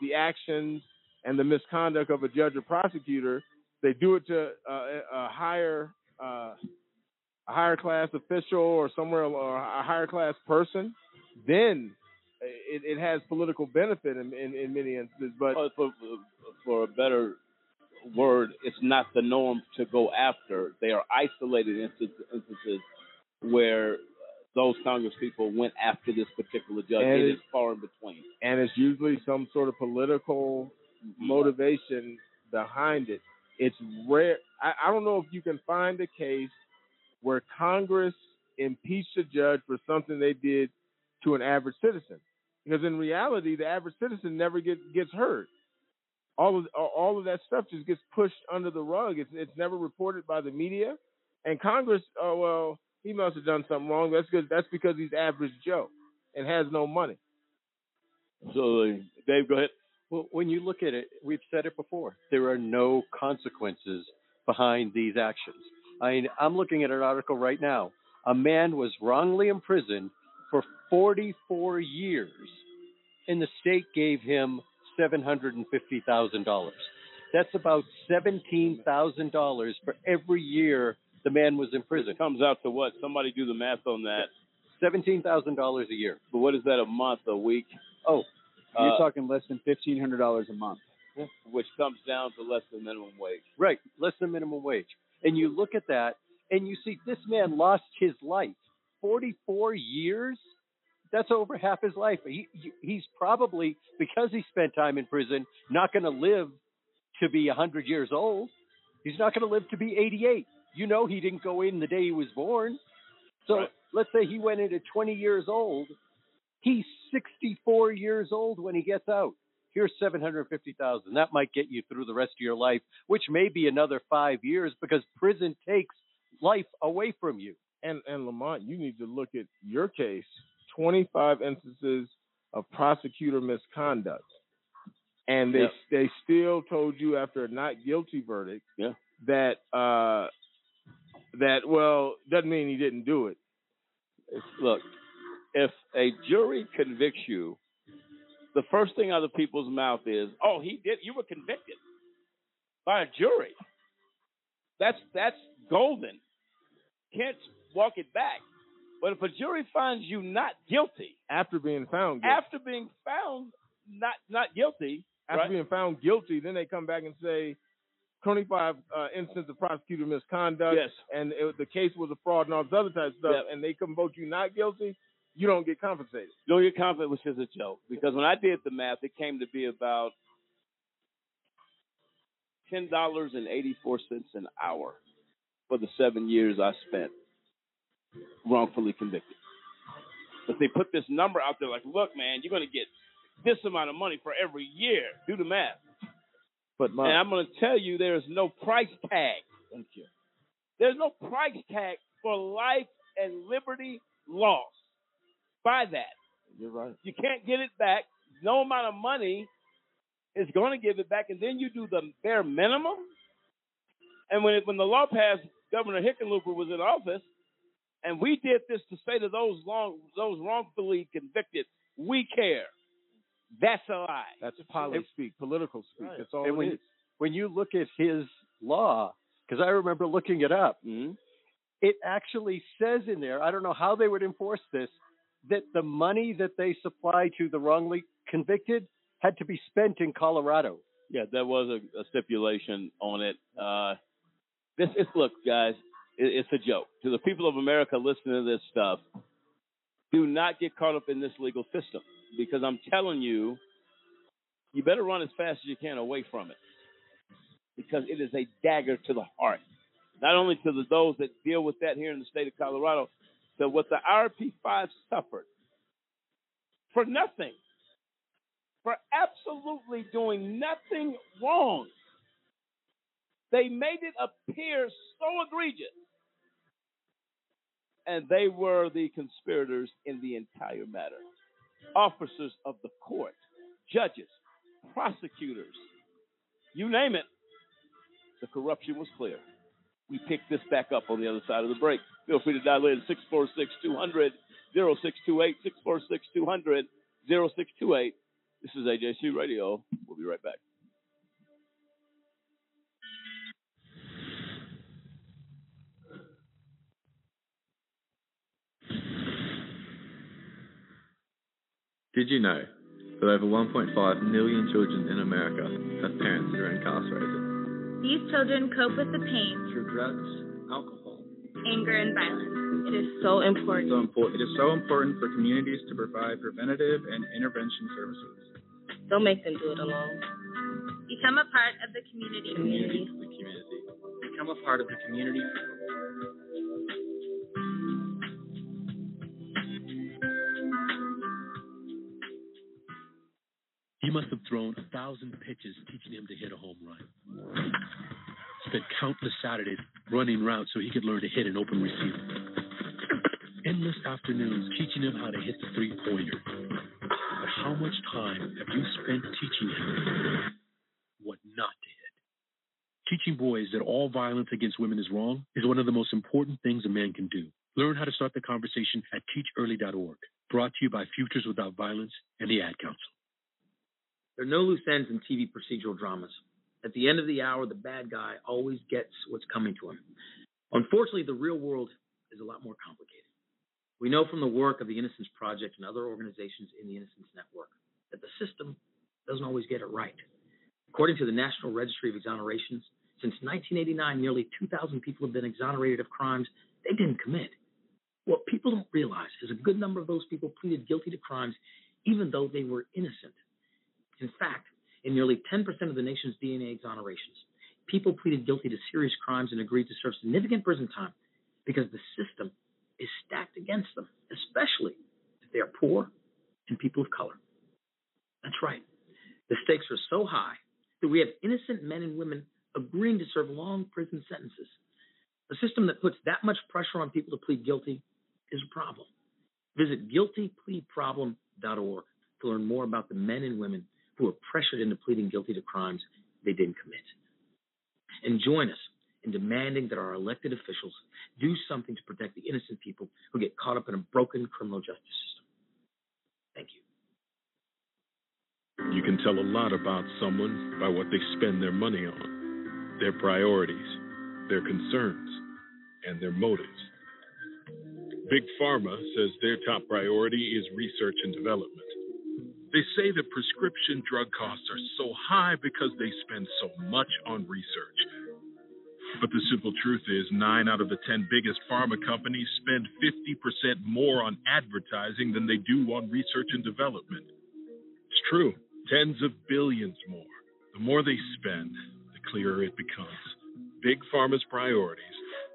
the actions and the misconduct of a judge or prosecutor. They do it to uh, a higher uh, a higher class official or somewhere or a higher class person, then it, it has political benefit in, in, in many instances. But Uh, for, for a better word, it's not the norm to go after. They are isolated instances, where those Congress people went after this particular judge. And it is far in between. and it's usually some sort of political motivation behind it. It's rare. I, I don't know if you can find a case where Congress impeached a judge for something they did to an average citizen, because in reality, the average citizen never gets gets heard. All of all of that stuff just gets pushed under the rug. It's it's never reported by the media, and Congress. Oh well, he must have done something wrong. That's because that's because he's average Joe and has no money. So, Dave, go ahead. Well, when you look at it, we've said it before. There are no consequences behind these actions. I mean, I'm looking at an article right now. A man was wrongly imprisoned for 44 years, and the state gave him $750,000. That's about $17,000 for every year the man was in prison. Comes out to what? Somebody do the math on that. $17,000 a year. But what is that a month, a week? Oh, You're Uh, talking less than fifteen hundred dollars a month. which comes down to less than minimum wage. Right, less than minimum wage. And you look at that and you see this man lost his life. 44 years? That's over half his life. He, he's probably, because he spent time in prison, not going to live to be 100 years old. He's not going to live to be 88. You know, he didn't go in the day he was born. So let's say he went in at 20 years old. He's 64 years old when he gets out. Here's 750,000. That might get you through the rest of your life, which may be another 5 years because prison takes life away from you. And and Lamont, you need to look at your case. Twenty five instances of prosecutor misconduct. And they they still told you after a not guilty verdict Yeah. that uh that well doesn't mean he didn't do it. It's, look, if a jury convicts you, the first thing out of people's mouth is, "Oh, he did. You were convicted by a jury." That's that's golden. Can't walk it back. But if a jury finds you not guilty After being found guilty. after being found not not guilty, after right? being found guilty, then they come back and say 25 uh, instances of prosecutor misconduct, Yes. and it, the case was a fraud and all this other type of stuff, Yep. and they come vote you not guilty, you don't get compensated. No, your confident was just a joke. Because when I did the math, it came to be about ten dollars and eighty four cents an hour for the seven years I spent wrongfully convicted. But they put this number out there like, look, man, you're gonna get this amount of money for every year. Do the math. But my, And I'm gonna tell you there is no price tag. thank you. There's no price tag for life and liberty lost. by that. You're right. You can't get it back. No amount of money is going to give it back, and then you do the bare minimum. And when it, when the law passed, Governor Hickenlooper was in office. And we did this to say to those long, those wrongfully convicted, we care. That's a lie. That's poli speak, political speak. Right. That's all and it when, is. when you look at his law, because I remember looking it up, Mm-hmm. it actually says in there, I don't know how they would enforce this, that the money that they supply to the wrongly convicted had to be spent in Colorado. Yeah, there was a, a stipulation on it. Uh, this is look, guys, it, it's a joke to the people of America listening to this stuff. Do not get caught up in this legal system because I'm telling you, you better run as fast as you can away from it because it is a dagger to the heart. Not only to the, those that deal with that here in the state of Colorado, but what the RP5 suffered for nothing for absolutely doing nothing wrong. They made it appear so egregious. And they were the conspirators in the entire matter. Officers of the court, judges, prosecutors, you name it, the corruption was clear. We pick this back up on the other side of the break. Feel free to dial in 646 200 0628 646 200 0628. This is AJC Radio. We'll be right back. Did you know that over 1.5 million children in America have parents who are incarcerated? These children cope with the pain Through drugs, alcohol. anger, and violence. It is so important. So important. It is so important for communities to provide preventative and intervention services. Don't make them do it alone. Become a part of the community. Community the community. Become a part of the community. He must have thrown a thousand pitches teaching him to hit a home run. Spent countless Saturdays running routes so he could learn to hit an open receiver. Endless afternoons teaching him how to hit the three pointer. But how much time have you spent teaching him what not to hit? Teaching boys that all violence against women is wrong is one of the most important things a man can do. Learn how to start the conversation at teachearly.org. Brought to you by Futures Without Violence and the Ad Council. There are no loose ends in TV procedural dramas. At the end of the hour, the bad guy always gets what's coming to him. Unfortunately, the real world is a lot more complicated. We know from the work of the Innocence Project and other organizations in the Innocence Network that the system doesn't always get it right. According to the National Registry of Exonerations, since 1989, nearly 2,000 people have been exonerated of crimes they didn't commit. What people don't realize is a good number of those people pleaded guilty to crimes even though they were innocent. In fact, in nearly 10% of the nation's DNA exonerations, people pleaded guilty to serious crimes and agreed to serve significant prison time because the system is stacked against them, especially if they are poor and people of color. That's right. The stakes are so high that we have innocent men and women agreeing to serve long prison sentences. A system that puts that much pressure on people to plead guilty is a problem. Visit guiltypleaproblem.org to learn more about the men and women who are pressured into pleading guilty to crimes they didn't commit. And join us in demanding that our elected officials do something to protect the innocent people who get caught up in a broken criminal justice system. Thank you. You can tell a lot about someone by what they spend their money on, their priorities, their concerns, and their motives. Big Pharma says their top priority is research and development. They say that prescription drug costs are so high because they spend so much on research. But the simple truth is, nine out of the 10 biggest pharma companies spend 50% more on advertising than they do on research and development. It's true, tens of billions more. The more they spend, the clearer it becomes. Big Pharma's priorities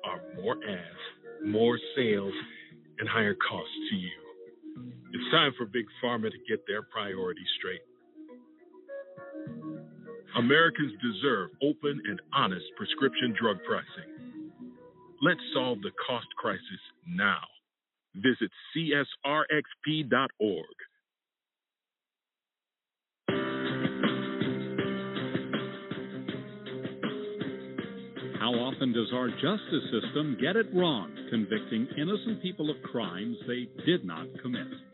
are more ads, more sales, and higher costs to you. It's time for Big Pharma to get their priorities straight. Americans deserve open and honest prescription drug pricing. Let's solve the cost crisis now. Visit csrxp.org. How often does our justice system get it wrong, convicting innocent people of crimes they did not commit?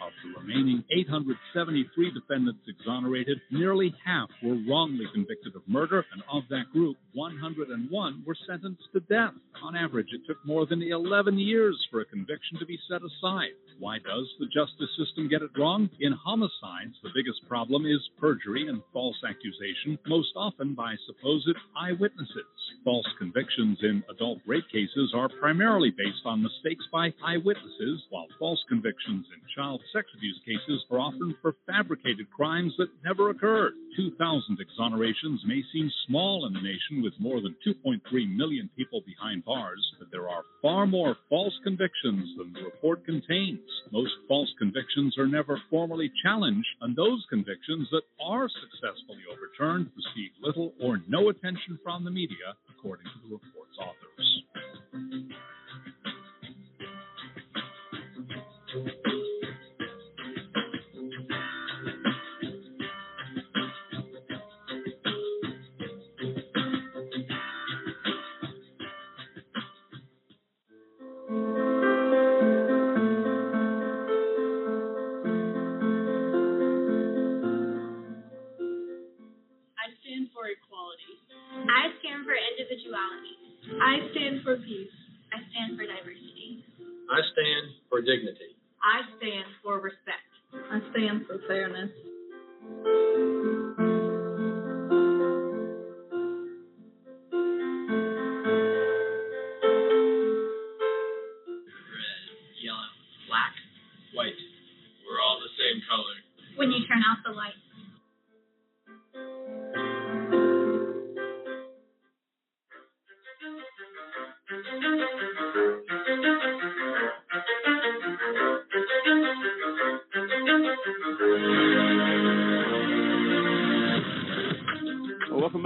Of the remaining 873 defendants exonerated, nearly half were wrongly convicted of murder, and of that group, 101 were sentenced to death. On average, it took more than 11 years for a conviction to be set aside. Why does the justice system get it wrong? In homicides, the biggest problem is perjury and false accusation, most often by supposed eyewitnesses. False convictions in adult rape cases are primarily based on mistakes by eyewitnesses, while false convictions in child sex abuse cases are often for fabricated crimes that never occurred. 2,000 exonerations may seem small in a nation with more than 2.3 million people behind bars, but there are far more false convictions than the report contains. Most false convictions are never formally challenged, and those convictions that are successfully overturned receive little or no attention from the media, according to the report's authors.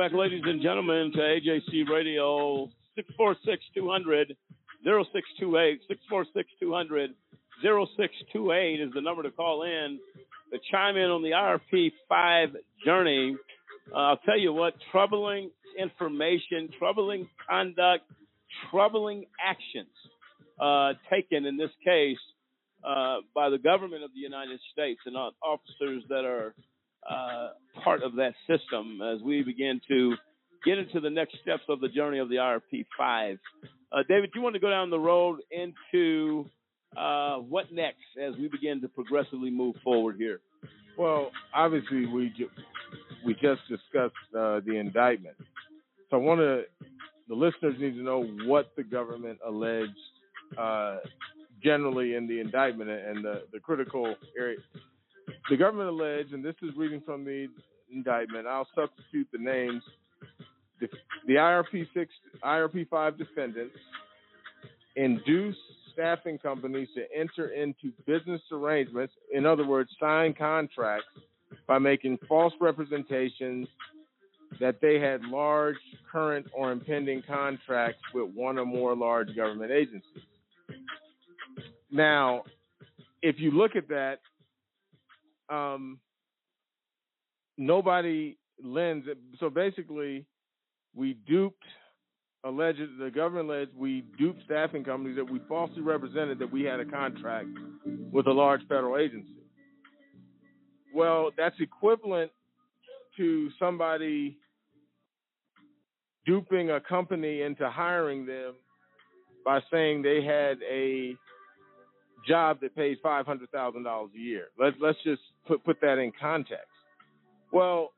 Back, ladies and gentlemen, to AJC Radio 646 200 0628. 646 200 0628 is the number to call in to chime in on the IRP 5 journey. Uh, I'll tell you what, troubling information, troubling conduct, troubling actions uh, taken in this case uh, by the government of the United States and officers that are uh, part of that system as we begin to get into the next steps of the journey of the IRP 5. Uh, David, you want to go down the road into uh, what next as we begin to progressively move forward here? Well, obviously we ju- we just discussed uh, the indictment, so I want to the listeners need to know what the government alleged uh, generally in the indictment and the, the critical area. The government alleged, and this is reading from the indictment. I'll substitute the names. The, the IRP six, IRP five defendants induced staffing companies to enter into business arrangements, in other words, sign contracts by making false representations that they had large current or impending contracts with one or more large government agencies. Now, if you look at that, um, nobody lends. So basically, we duped alleged the government alleged we duped staffing companies that we falsely represented that we had a contract with a large federal agency. Well, that's equivalent to somebody duping a company into hiring them by saying they had a job that pays five hundred thousand dollars a year. Let's let's just put put that in context. Well,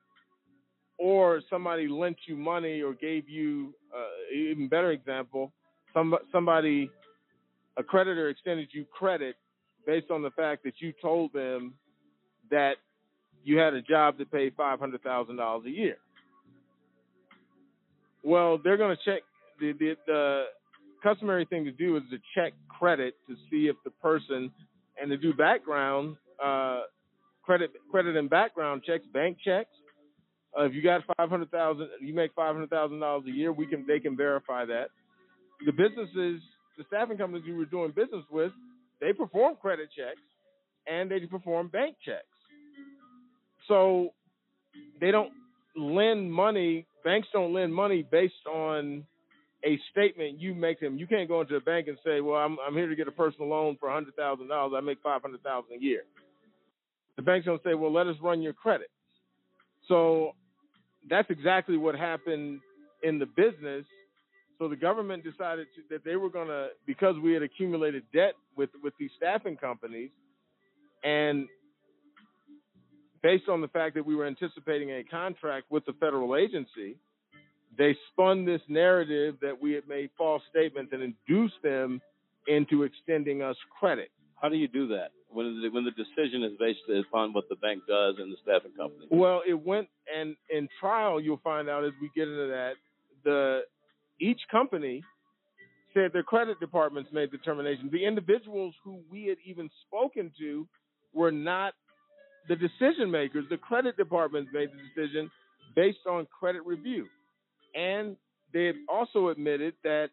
or somebody lent you money or gave you uh, even better example, some somebody a creditor extended you credit based on the fact that you told them that you had a job that paid five hundred thousand dollars a year. Well, they're going to check the, the the customary thing to do is to check credit to see if the person and to do background uh, credit credit and background checks, bank checks. Uh, if you got five hundred thousand, you make five hundred thousand dollars a year. We can they can verify that. The businesses, the staffing companies we were doing business with, they perform credit checks and they perform bank checks. So they don't lend money. Banks don't lend money based on a statement you make them. You can't go into a bank and say, "Well, I'm I'm here to get a personal loan for hundred thousand dollars. I make five hundred thousand a year." The bank's gonna say, "Well, let us run your credit." So that's exactly what happened in the business. So the government decided to, that they were gonna, because we had accumulated debt with with these staffing companies, and based on the fact that we were anticipating a contract with the federal agency, they spun this narrative that we had made false statements and induced them into extending us credit. How do you do that when the, when the decision is based upon what the bank does and the staffing company? Well, it went and in trial you'll find out as we get into that the each company said their credit departments made determinations. The individuals who we had even spoken to were not the decision makers. The credit departments made the decision based on credit review. And they had also admitted that,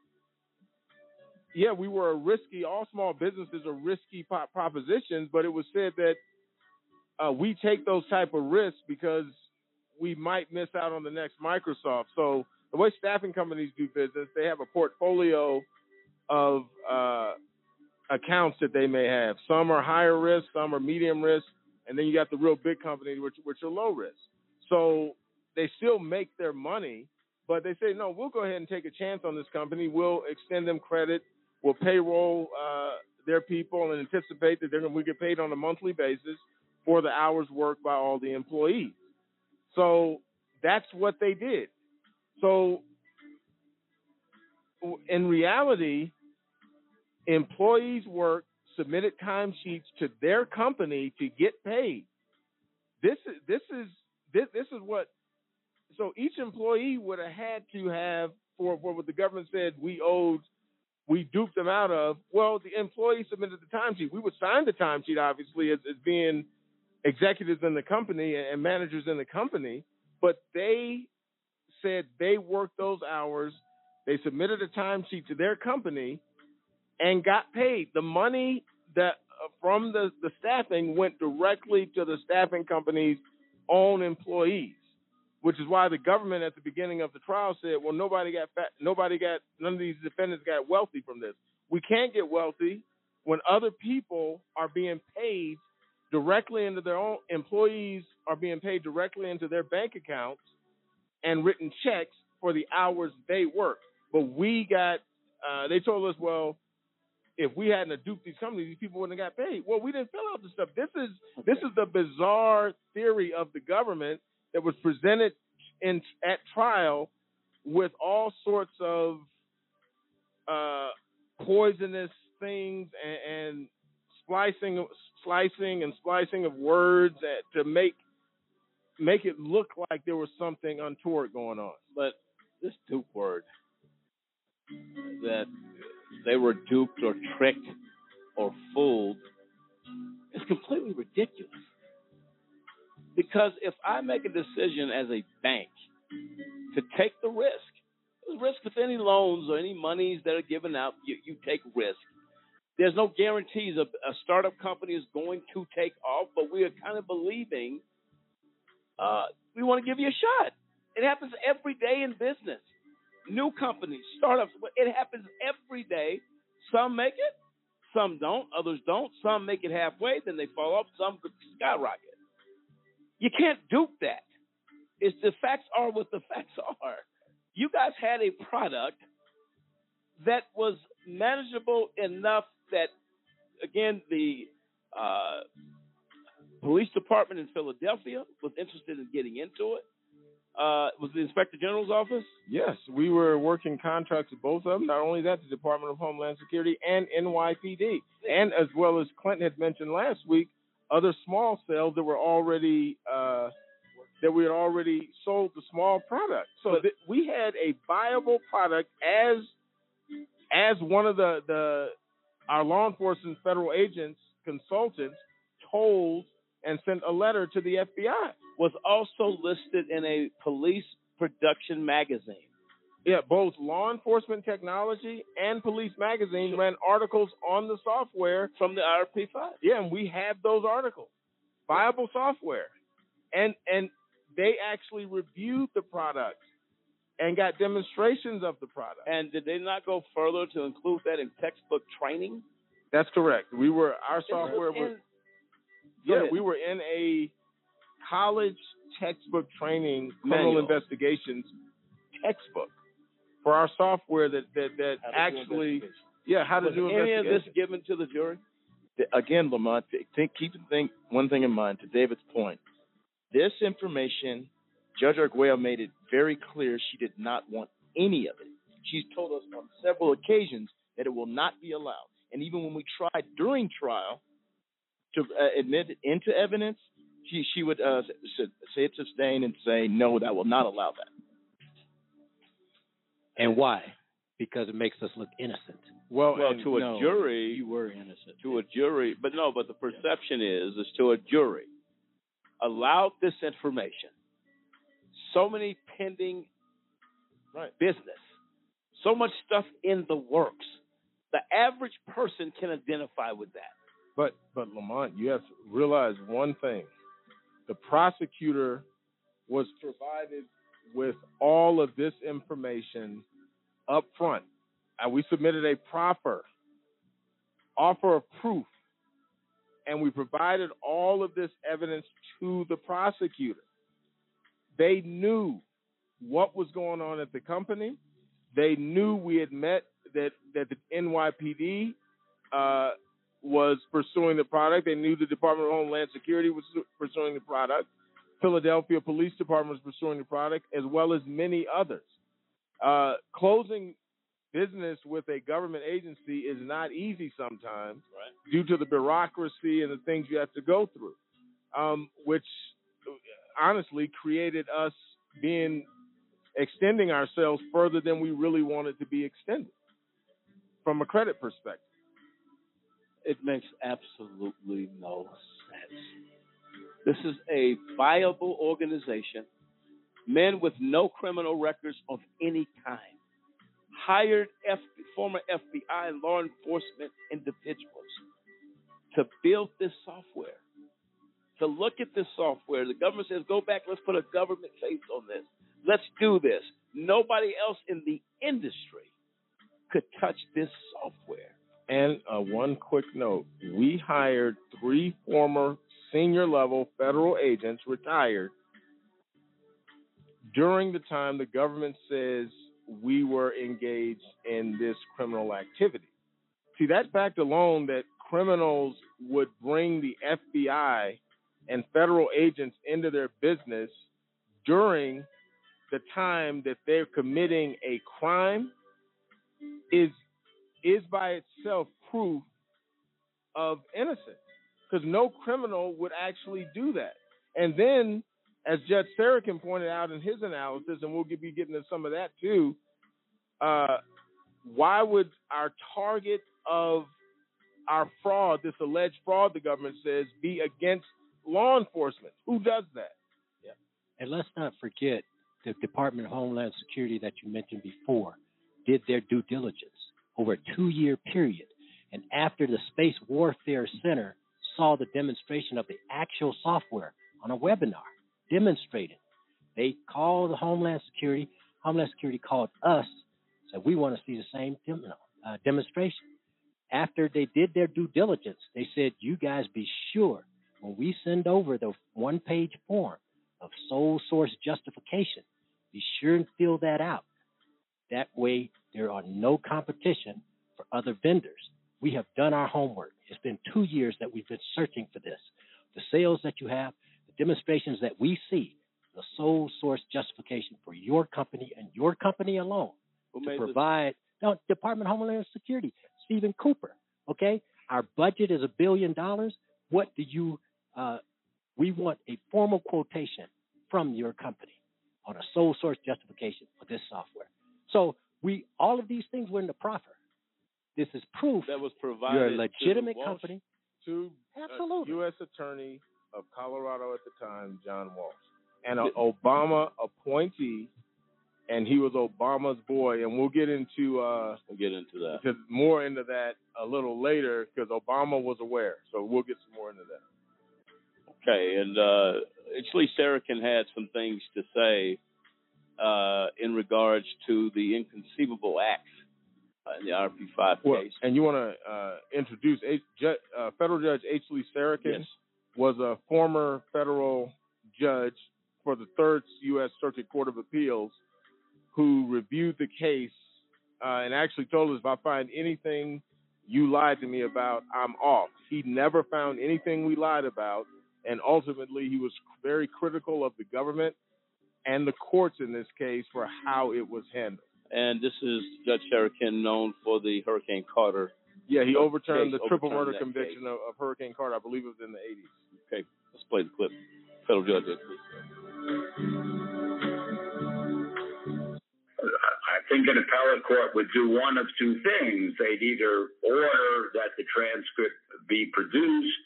yeah, we were a risky, all small businesses are risky propositions, but it was said that uh, we take those type of risks because we might miss out on the next Microsoft. So the way staffing companies do business, they have a portfolio of uh, accounts that they may have. Some are higher risk, some are medium risk, and then you got the real big companies which which are low risk. So they still make their money, but they say no, we'll go ahead and take a chance on this company. We'll extend them credit. We'll payroll uh, their people and anticipate that they're going to get paid on a monthly basis for the hours worked by all the employees. So that's what they did. So in reality, employees work submitted timesheets to their company to get paid. This is this is this, this is what so each employee would have had to have for, for what the government said we owed we duped them out of. Well, the employee submitted the timesheet. We would sign the timesheet obviously as, as being executives in the company and managers in the company, but they said they worked those hours. They submitted a timesheet to their company and got paid. The money that uh, from the, the staffing went directly to the staffing company's own employees, which is why the government at the beginning of the trial said, "Well, nobody got fat, nobody got none of these defendants got wealthy from this. We can't get wealthy when other people are being paid directly into their own employees are being paid directly into their bank accounts and written checks for the hours they work. But we got uh, they told us, well, if we hadn't duped these companies, these people wouldn't have got paid. Well, we didn't fill out the stuff. This is this is the bizarre theory of the government that was presented in at trial with all sorts of uh, poisonous things and, and splicing, slicing and splicing of words to make make it look like there was something untoward going on. But this dupe word that they were duped or tricked or fooled is completely ridiculous. Because if I make a decision as a bank to take the risk, risk with any loans or any monies that are given out, you, you take risk. There's no guarantees a, a startup company is going to take off, but we are kind of believing uh, we want to give you a shot. It happens every day in business new companies, startups. It happens every day. Some make it, some don't, others don't. Some make it halfway, then they fall off. Some skyrocket. You can't dupe that. It's the facts are what the facts are. You guys had a product that was manageable enough that, again, the uh, police department in Philadelphia was interested in getting into it uh, was the Inspector General's office? Yes, we were working contracts with both of them. Not only that, the Department of Homeland Security and NYPD, and as well as Clinton had mentioned last week, other small cells that were already uh, that we had already sold the small product. So th- we had a viable product as as one of the the our law enforcement federal agents consultants told and sent a letter to the FBI. Was also listed in a police production magazine. Yeah, both law enforcement technology and police magazine ran articles on the software from the IRP5. Yeah, and we have those articles. Viable software. And and they actually reviewed the product and got demonstrations of the product. And did they not go further to include that in textbook training? That's correct. We were our software was yeah, we were in a college textbook training criminal Manual. investigations textbook for our software that that that How to do actually yeah how to Was do any of this given to the jury? Again, Lamont, think, keep think one thing in mind. To David's point, this information, Judge Arguello made it very clear she did not want any of it. She's told us on several occasions that it will not be allowed. And even when we tried during trial to uh, admit it into evidence, she she would uh, say it's sustained and say no, that will not allow that. And why? Because it makes us look innocent. Well, well, to a no, jury, you were innocent. To a jury, but no, but the perception is, is to a jury, allowed this information, so many pending business, so much stuff in the works. The average person can identify with that. But but Lamont, you have to realize one thing. The prosecutor was provided with all of this information up front. And we submitted a proffer, offer of proof, and we provided all of this evidence to the prosecutor. They knew what was going on at the company. They knew we had met that that the NYPD uh, was pursuing the product. They knew the Department of Homeland Security was pursuing the product. Philadelphia Police Department was pursuing the product, as well as many others. Uh, closing business with a government agency is not easy sometimes Right. due to the bureaucracy and the things you have to go through, um, which honestly created us being extending ourselves further than we really wanted to be extended from a credit perspective. It makes absolutely no sense. This is a viable organization, men with no criminal records of any kind, hired F- former FBI and law enforcement individuals to build this software. To look at this software, the government says, go back, let's put a government face on this. Let's do this. Nobody else in the industry could touch this software. And uh, one quick note: we hired three former senior level federal agents, retired, during the time the government says we were engaged in this criminal activity. See, that fact alone that criminals would bring the FBI and federal agents into their business during the time that they're committing a crime is is by itself proof of innocence because no criminal would actually do that. And then, as Judge Sarokin pointed out in his analysis, and we'll be getting to some of that too, uh, why would our target of our fraud, this alleged fraud the government says, be against law enforcement? Who does that? Yeah. And let's not forget the Department of Homeland Security that you mentioned before did their due diligence over a two year period. And after the Space Warfare Center saw the demonstration of the actual software on a webinar, demonstrated, they called the Homeland Security. Homeland Security called us, said, We want to see the same uh, demonstration. After they did their due diligence, they said, You guys be sure when we send over the one page form of sole source justification, be sure and fill that out. That way, there are no competition for other vendors. We have done our homework. It's been two years that we've been searching for this. The sales that you have, demonstrations that we see, the sole source justification for your company and your company alone Who to provide. No, Department of Homeland Security, Stephen Cooper. Okay, our budget is a billion dollars. What do you? Uh, we want a formal quotation from your company on a sole source justification for this software. So we all of these things were in the proffer. This is proof that was provided. you're a legitimate company. to Absolutely. a U.S. Attorney of Colorado at the time, John Walsh, and an Obama appointee, and he was Obama's boy. And we'll get into uh, We'll get into that. to more into that a little later because Obama was aware. So we'll get some more into that. Okay, and uh, actually, Sarokin had some things to say uh, in regards to the inconceivable acts in the RP5 Well, case. and you want to uh, introduce H, Ju- uh, federal judge H. Lee Sarokin was a former federal judge for the Third U.S. Circuit Court of Appeals who reviewed the case uh, and actually told us if I find anything you lied to me about, I'm off. He never found anything we lied about, and ultimately he was very critical of the government and the courts in this case for how it was handled. And this is Judge Sarokin known for the Hurricane Carter. Yeah, he overturned case, the triple overturned murder conviction of, of Hurricane Carter. I believe it was in the 80s. Okay, let's play the clip. Federal judge. I think an appellate court would do one of two things. They'd either order that the transcript be produced,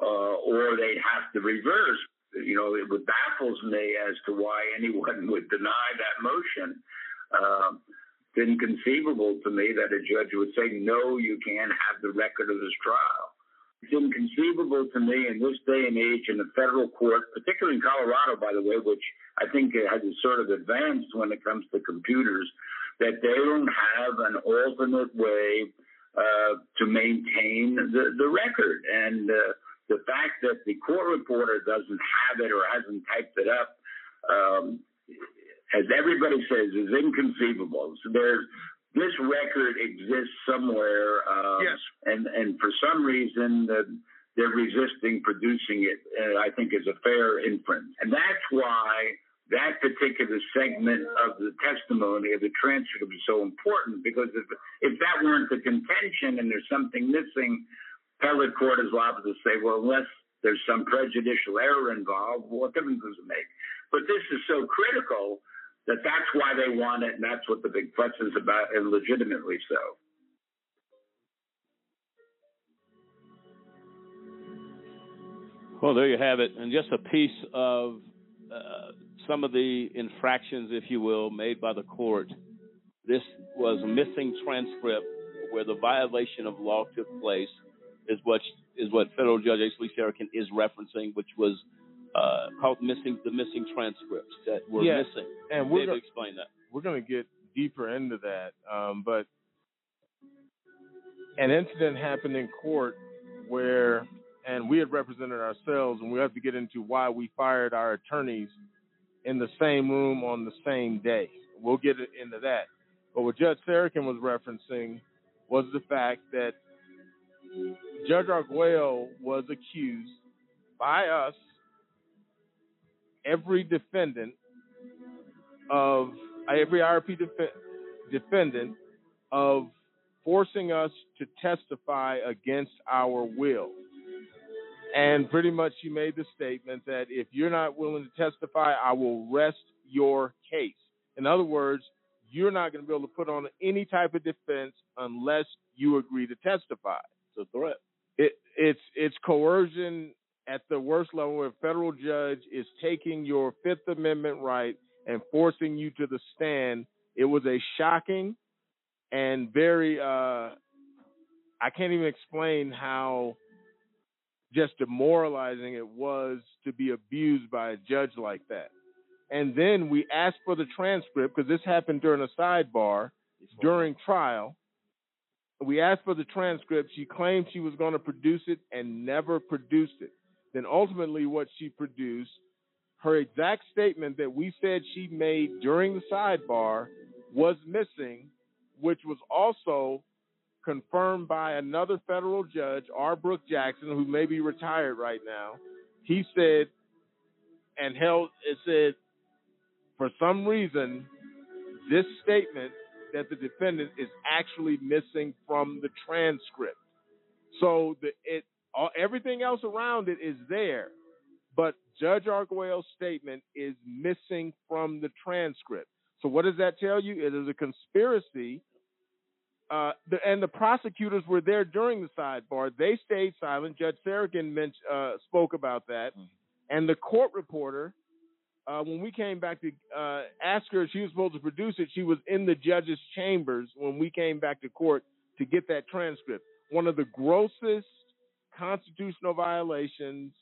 uh, or they'd have to reverse. You know, it baffles me as to why anyone would deny that motion. Um, it's inconceivable to me that a judge would say, no, you can't have the record of this trial. It's inconceivable to me in this day and age in the federal court, particularly in Colorado, by the way, which I think has sort of advanced when it comes to computers, that they don't have an alternate way uh, to maintain the, the record. And uh, the fact that the court reporter doesn't have it or hasn't typed it up, um, as everybody says, is inconceivable. So there's this record exists somewhere, um, Yes. and and for some reason uh, they're resisting producing it. Uh, I think is a fair inference, and that's why that particular segment of the testimony of the transcript is so important because if if that weren't the contention and there's something missing, appellate court is liable to say, well, unless there's some prejudicial error involved, what difference does it make? But this is so critical that that's why they want it, and that's what the big fuss is about, and legitimately so. Well, there you have it, and just a piece of uh, some of the infractions, if you will, made by the court. This was a missing transcript where the violation of law took place, is what is what Federal Judge H. Lee is referencing, which was uh, called missing the missing transcripts that were Yeah, missing. and we're gonna- explain that. We're going to get deeper into that, um, but an incident happened in court where, and we had represented ourselves, and we have to get into why we fired our attorneys in the same room on the same day. We'll get into that. But what Judge Sarokin was referencing was the fact that Judge Arguello was accused by us, every defendant of every IRP def- defendant of forcing us to testify against our will. And pretty much she made the statement that if you're not willing to testify, I will rest your case. In other words, you're not going to be able to put on any type of defense unless you agree to testify. It's a threat. It, it's it's coercion at the worst level a federal judge is taking your Fifth Amendment right and forcing you to the stand. It was a shocking and very uh I can't even explain how just demoralizing it was to be abused by a judge like that. And then we asked for the transcript because this happened during a sidebar during trial. We asked for the transcript. She claimed she was going to produce it and never produced it. Then ultimately, what she produced, her exact statement that we said she made during the sidebar was missing, which was also confirmed by another federal judge, R. Brooke Jackson, who may be retired right now. He said, and held, it said, for some reason, this statement that the defendant is actually missing from the transcript. So the it all, everything else around it is there, but Judge Arguello's statement is missing from the transcript. So what does that tell you? It is a conspiracy uh, the, and the prosecutors were there during the sidebar. They stayed silent. Judge mentioned, uh, spoke about that, and the court reporter, uh, when we came back to uh, ask her if she was supposed to produce it, she was in the judge's chambers when we came back to court to get that transcript. One of the grossest constitutional violations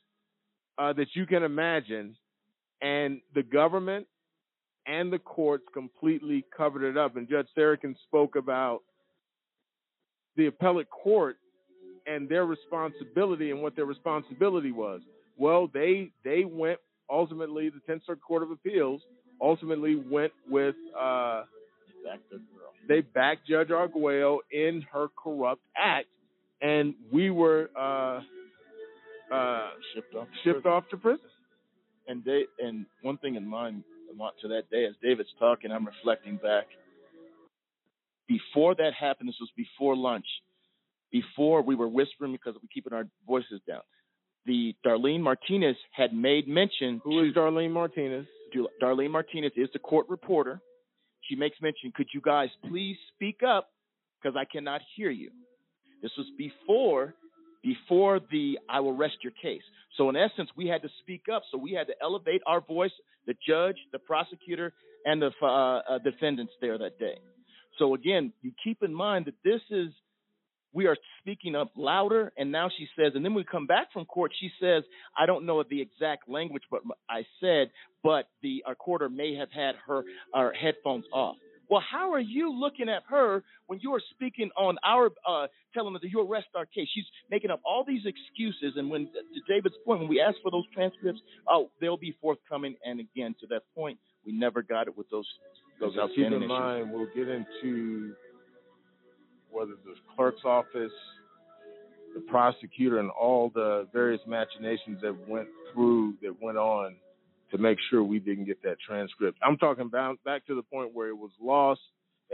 uh, that you can imagine, and the government and the courts completely covered it up. And Judge Sarokin spoke about the appellate court and their responsibility and what their responsibility was. Well, they they went ultimately the Tenth Circuit Court of Appeals ultimately went with uh, they backed Judge Arguello in her corrupt act, and we were uh, uh, shipped off shipped off to prison. And they and one thing in mind to that day, as David's talking, I'm reflecting back. Before that happened, this was before lunch. Before we were whispering because we keeping our voices down. The Darlene Martinez had made mention. Who is Darlene Martinez? Darlene Martinez is the court reporter. She makes mention, could you guys please speak up because I cannot hear you. This was before before the I will rest your case. So in essence, we had to speak up. So we had to elevate our voice, the judge, the prosecutor, and the uh, uh, defendants there that day. So again, you keep in mind that this is we are speaking up louder. And now she says, and then we come back from court. She says, I don't know the exact language, but I said, but the our quarter may have had her our headphones off. Well, how are you looking at her when you are speaking on our, uh, telling her that you arrest our case? She's making up all these excuses. And when, to David's point, when we ask for those transcripts, oh, they'll be forthcoming. And again, to that point, we never got it with those those so outstanding keep in issues. mind, we'll get into whether the clerk's office, the prosecutor, and all the various machinations that went through, that went on to make sure we didn't get that transcript. I'm talking about back to the point where it was lost.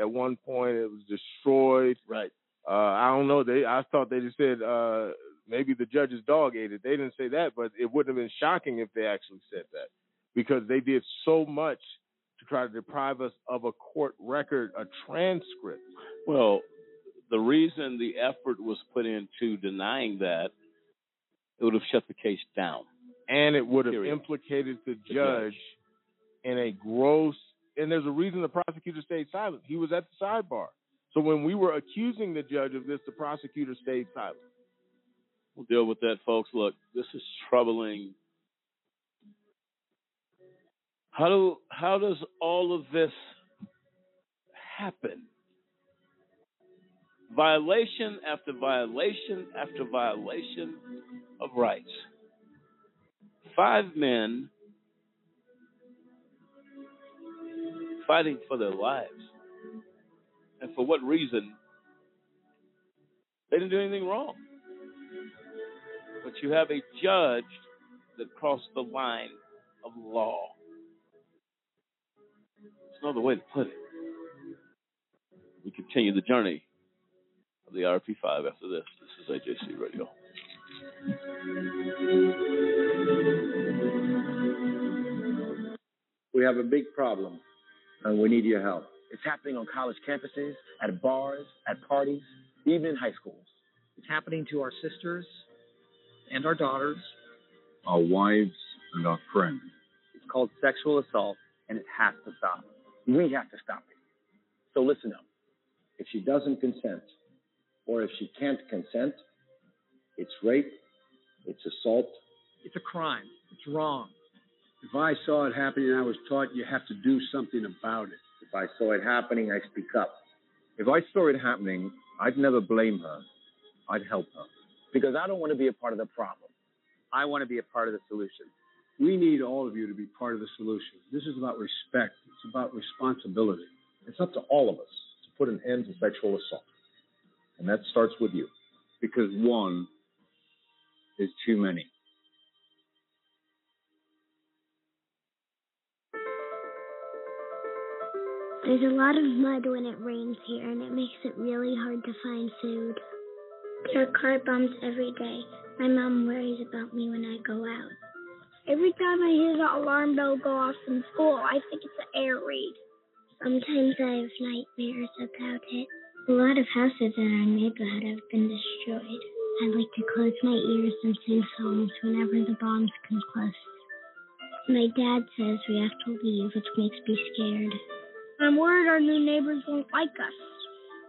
At one point, it was destroyed. Right. Uh, I don't know. They I thought they just said uh, maybe the judge's dog ate it. They didn't say that, but it wouldn't have been shocking if they actually said that because they did so much to try to deprive us of a court record, a transcript. Well, the reason the effort was put into denying that, it would have shut the case down. And it would have Period. implicated the The judge judge. in a gross. And there's a reason the prosecutor stayed silent. He was at the sidebar. So when we were accusing the judge of this, the prosecutor stayed silent. We'll deal with that, folks. Look, this is troubling. How do how does all of this happen? Violation after violation after violation of rights. Five men fighting for their lives. And for what reason? They didn't do anything wrong. But you have a judge that crossed the line of law. There's no other way to put it. We continue the journey of the RP5 after this. This is AJC Radio. We have a big problem, and we need your help. It's happening on college campuses, at bars, at parties, even in high schools. It's happening to our sisters and our daughters. Our wives and our friends. It's called sexual assault, and it has to stop. We have to stop it. So listen up. If she doesn't consent, or if she can't consent, it's rape, it's assault. It's a crime. It's wrong. If I saw it happening and I was taught you have to do something about it. If I saw it happening, I speak up. If I saw it happening, I'd never blame her. I'd help her. Because I don't want to be a part of the problem. I want to be a part of the solution. We need all of you to be part of the solution. This is about respect. It's about responsibility. It's up to all of us to put an end to sexual assault. And that starts with you. Because one is too many. There's a lot of mud when it rains here, and it makes it really hard to find food. There are car bombs every day. My mom worries about me when I go out. Every time I hear the alarm bell go off in school, I think it's an air raid. Sometimes I have nightmares about it. A lot of houses in our neighborhood have been destroyed. I like to close my ears and sing songs whenever the bombs come close. My dad says we have to leave, which makes me scared. I'm worried our new neighbors won't like us.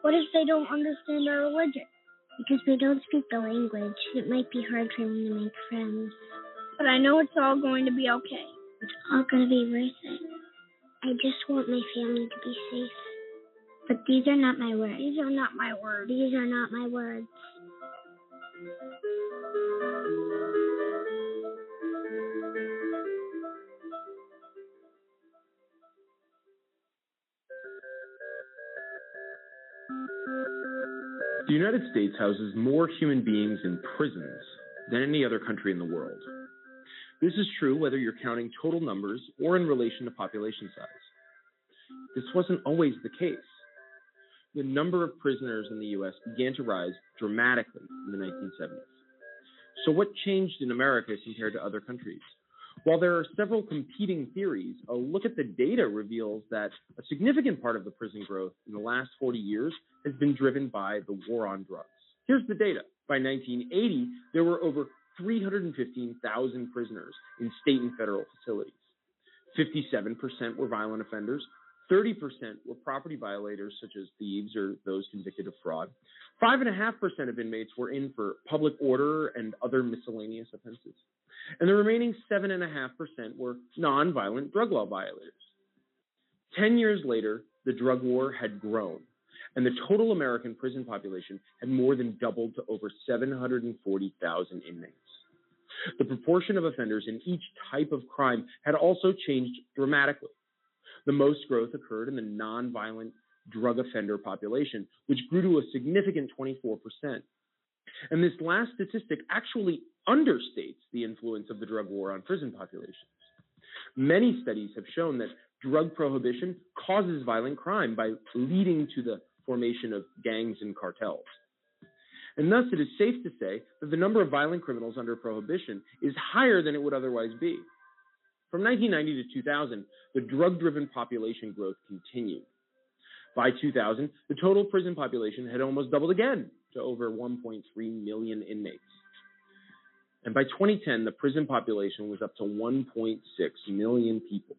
What if they don't understand our religion? Because we don't speak the language, it might be hard for them to make friends. But I know it's all going to be okay. It's all going to be worth it. I just want my family to be safe. But these are not my words. These are not my words. These are not my words. The United States houses more human beings in prisons than any other country in the world. This is true whether you're counting total numbers or in relation to population size. This wasn't always the case. The number of prisoners in the US began to rise dramatically in the 1970s. So, what changed in America compared to other countries? While there are several competing theories, a look at the data reveals that a significant part of the prison growth in the last 40 years has been driven by the war on drugs. Here's the data. By 1980, there were over 315,000 prisoners in state and federal facilities. 57% were violent offenders, 30% were property violators, such as thieves or those convicted of fraud. 5.5% of inmates were in for public order and other miscellaneous offenses. And the remaining 7.5% were nonviolent drug law violators. Ten years later, the drug war had grown, and the total American prison population had more than doubled to over 740,000 inmates. The proportion of offenders in each type of crime had also changed dramatically. The most growth occurred in the nonviolent drug offender population, which grew to a significant 24%. And this last statistic actually understates the influence of the drug war on prison populations. Many studies have shown that drug prohibition causes violent crime by leading to the formation of gangs and cartels. And thus, it is safe to say that the number of violent criminals under prohibition is higher than it would otherwise be. From 1990 to 2000, the drug driven population growth continued. By 2000, the total prison population had almost doubled again to over 1.3 million inmates. And by 2010, the prison population was up to 1.6 million people.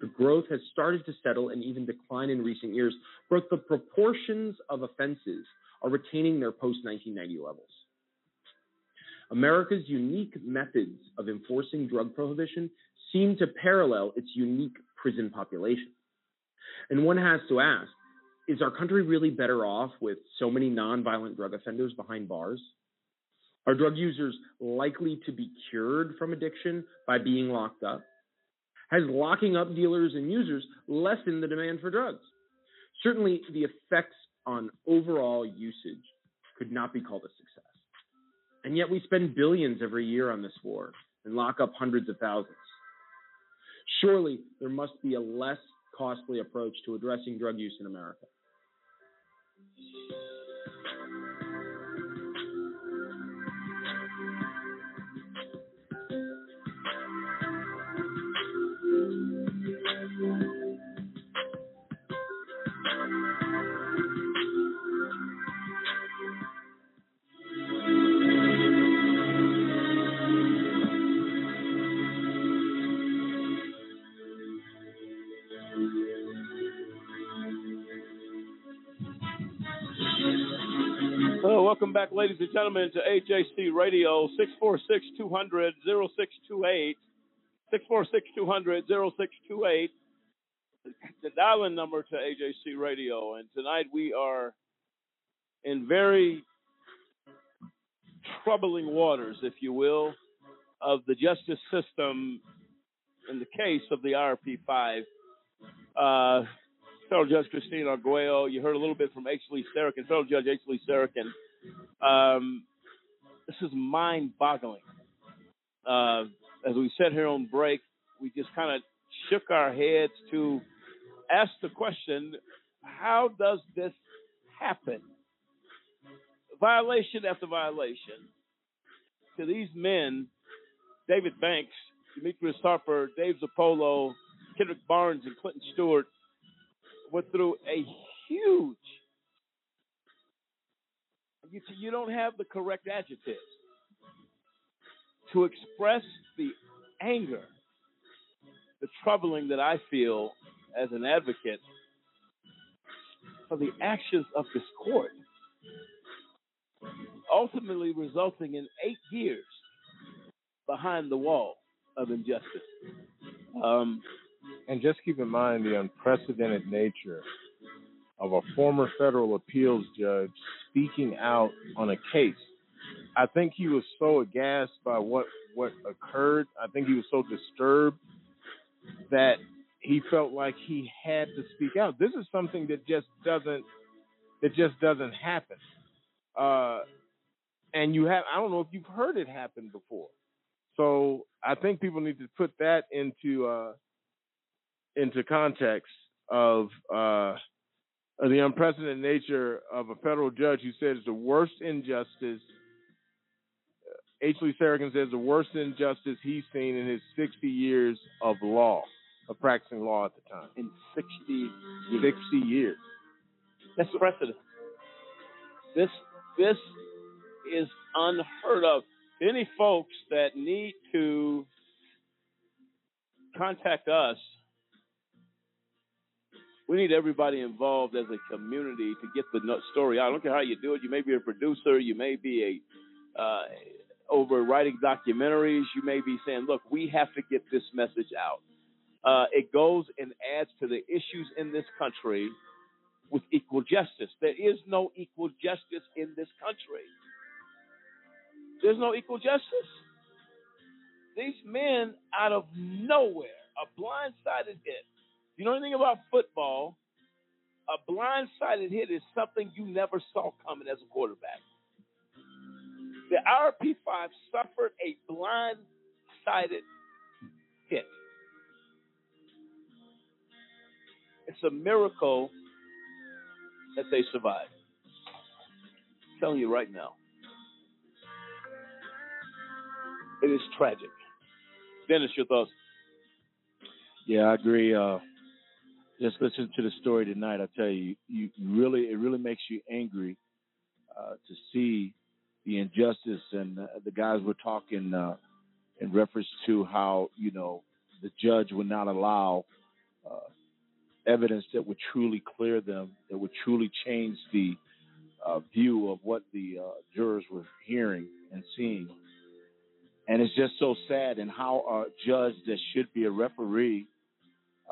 The growth has started to settle and even decline in recent years, but the proportions of offenses are retaining their post 1990 levels. America's unique methods of enforcing drug prohibition seem to parallel its unique prison population. And one has to ask is our country really better off with so many nonviolent drug offenders behind bars? Are drug users likely to be cured from addiction by being locked up? Has locking up dealers and users lessened the demand for drugs? Certainly, the effects on overall usage could not be called a success. And yet, we spend billions every year on this war and lock up hundreds of thousands. Surely, there must be a less costly approach to addressing drug use in America. Welcome back, ladies and gentlemen, to AJC Radio, 646 200 0628. 646 200 0628. The dial-in number to AJC Radio. And tonight we are in very troubling waters, if you will, of the justice system in the case of the RP5. Uh, Federal Judge Christine Arguello. You heard a little bit from H. Lee Sarokin, Federal Judge H. Lee. Um, this is mind-boggling. Uh, as we sat here on break, we just kind of shook our heads to ask the question: How does this happen? Violation after violation. To these men, David Banks, Demetrius Harper, Dave Zirpolo, Kendrick Barnes, and Clinton Stewart went through a huge you, you don't have the correct adjectives to express the anger, the troubling that I feel as an advocate for the actions of this court, ultimately resulting in eight years behind the wall of injustice. Um, and just keep in mind the unprecedented nature of a former federal appeals judge speaking out on a case. I think he was so aghast by what what occurred. I think he was so disturbed that he felt like he had to speak out. This is something that just doesn't that just doesn't happen. Uh, and you have I don't know if you've heard it happen before. So I think people need to put that into uh, into context of uh, the unprecedented nature of a federal judge who said it's the worst injustice. H. Lee Sarokin says the worst injustice he's seen in his 60 years of law, of practicing law at the time. In 60 years. 60 years. That's precedent. This this is unheard of. Any folks that need to contact us we need everybody involved as a community to get the story out. I don't care how you do it. You may be a producer, you may be a uh, over writing documentaries, you may be saying, "Look, we have to get this message out." Uh, it goes and adds to the issues in this country with equal justice. There is no equal justice in this country. There's no equal justice. These men out of nowhere, are blindsided hit, you know anything about football? A blindsided hit is something you never saw coming as a quarterback. The RP5 suffered a blindsided hit. It's a miracle that they survived. I'm telling you right now. It is tragic. Dennis, your thoughts? Yeah, I agree. Uh, just listen to the story tonight. I tell you, you really it really makes you angry uh, to see the injustice and uh, the guys were talking uh, in reference to how you know the judge would not allow uh, evidence that would truly clear them, that would truly change the uh, view of what the uh, jurors were hearing and seeing. And it's just so sad, and how a judge that should be a referee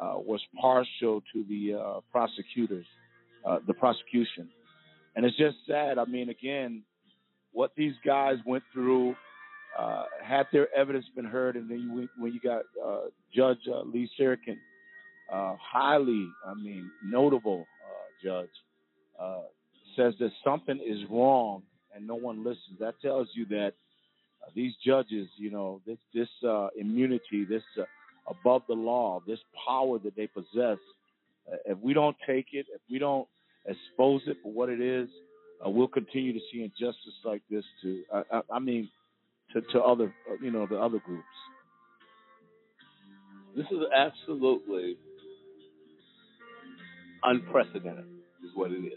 was partial to the uh, prosecutors, uh, the prosecution. And it's just sad. I mean, again, what these guys went through, uh, had their evidence been heard, and then you, when you got uh, Judge uh, Lee Sarokin, highly, I mean, notable judge, says that something is wrong and no one listens. That tells you that these judges, you know, this this immunity, this above the law, this power that they possess, uh, if we don't take it, if we don't expose it for what it is, uh, we'll continue to see injustice like this to, I, I mean, to, to other, uh, you know, the other groups. This is absolutely unprecedented, is what it is.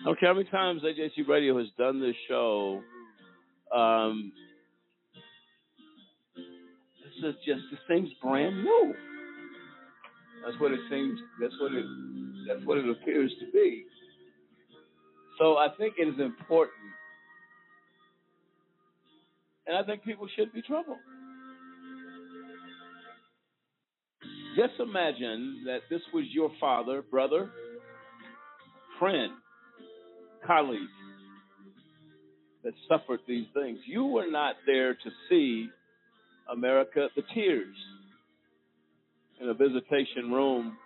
I don't care how many times AJC Radio has done this show. Um, is just this thing's brand new. That's what it seems. That's what it. That's what it appears to be. So I think it is important, and I think people should be troubled. Just imagine that this was your father, brother, friend, colleague that suffered these things. You were not there to see America the tears in a visitation room,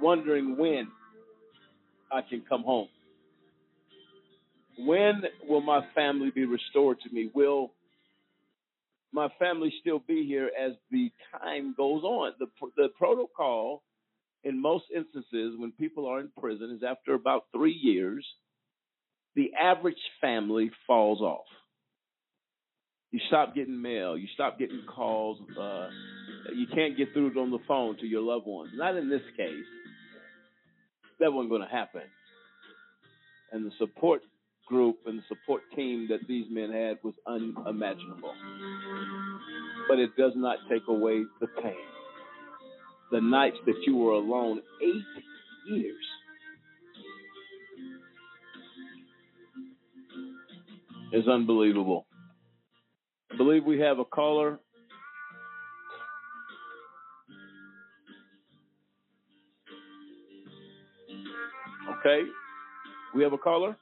wondering when I can come home. When will my family be restored to me? Will my family still be here as the time goes on? The, the protocol in most instances when people are in prison is after about three years, the average family falls off. You stop getting mail. You stop getting calls. Uh, you can't get through on the phone to your loved ones. Not in this case. That wasn't going to happen. And the support group and the support team that these men had was unimaginable. But it does not take away the pain. The nights that you were alone, eight years. Is unbelievable. I believe we have a caller. Okay. We have a caller?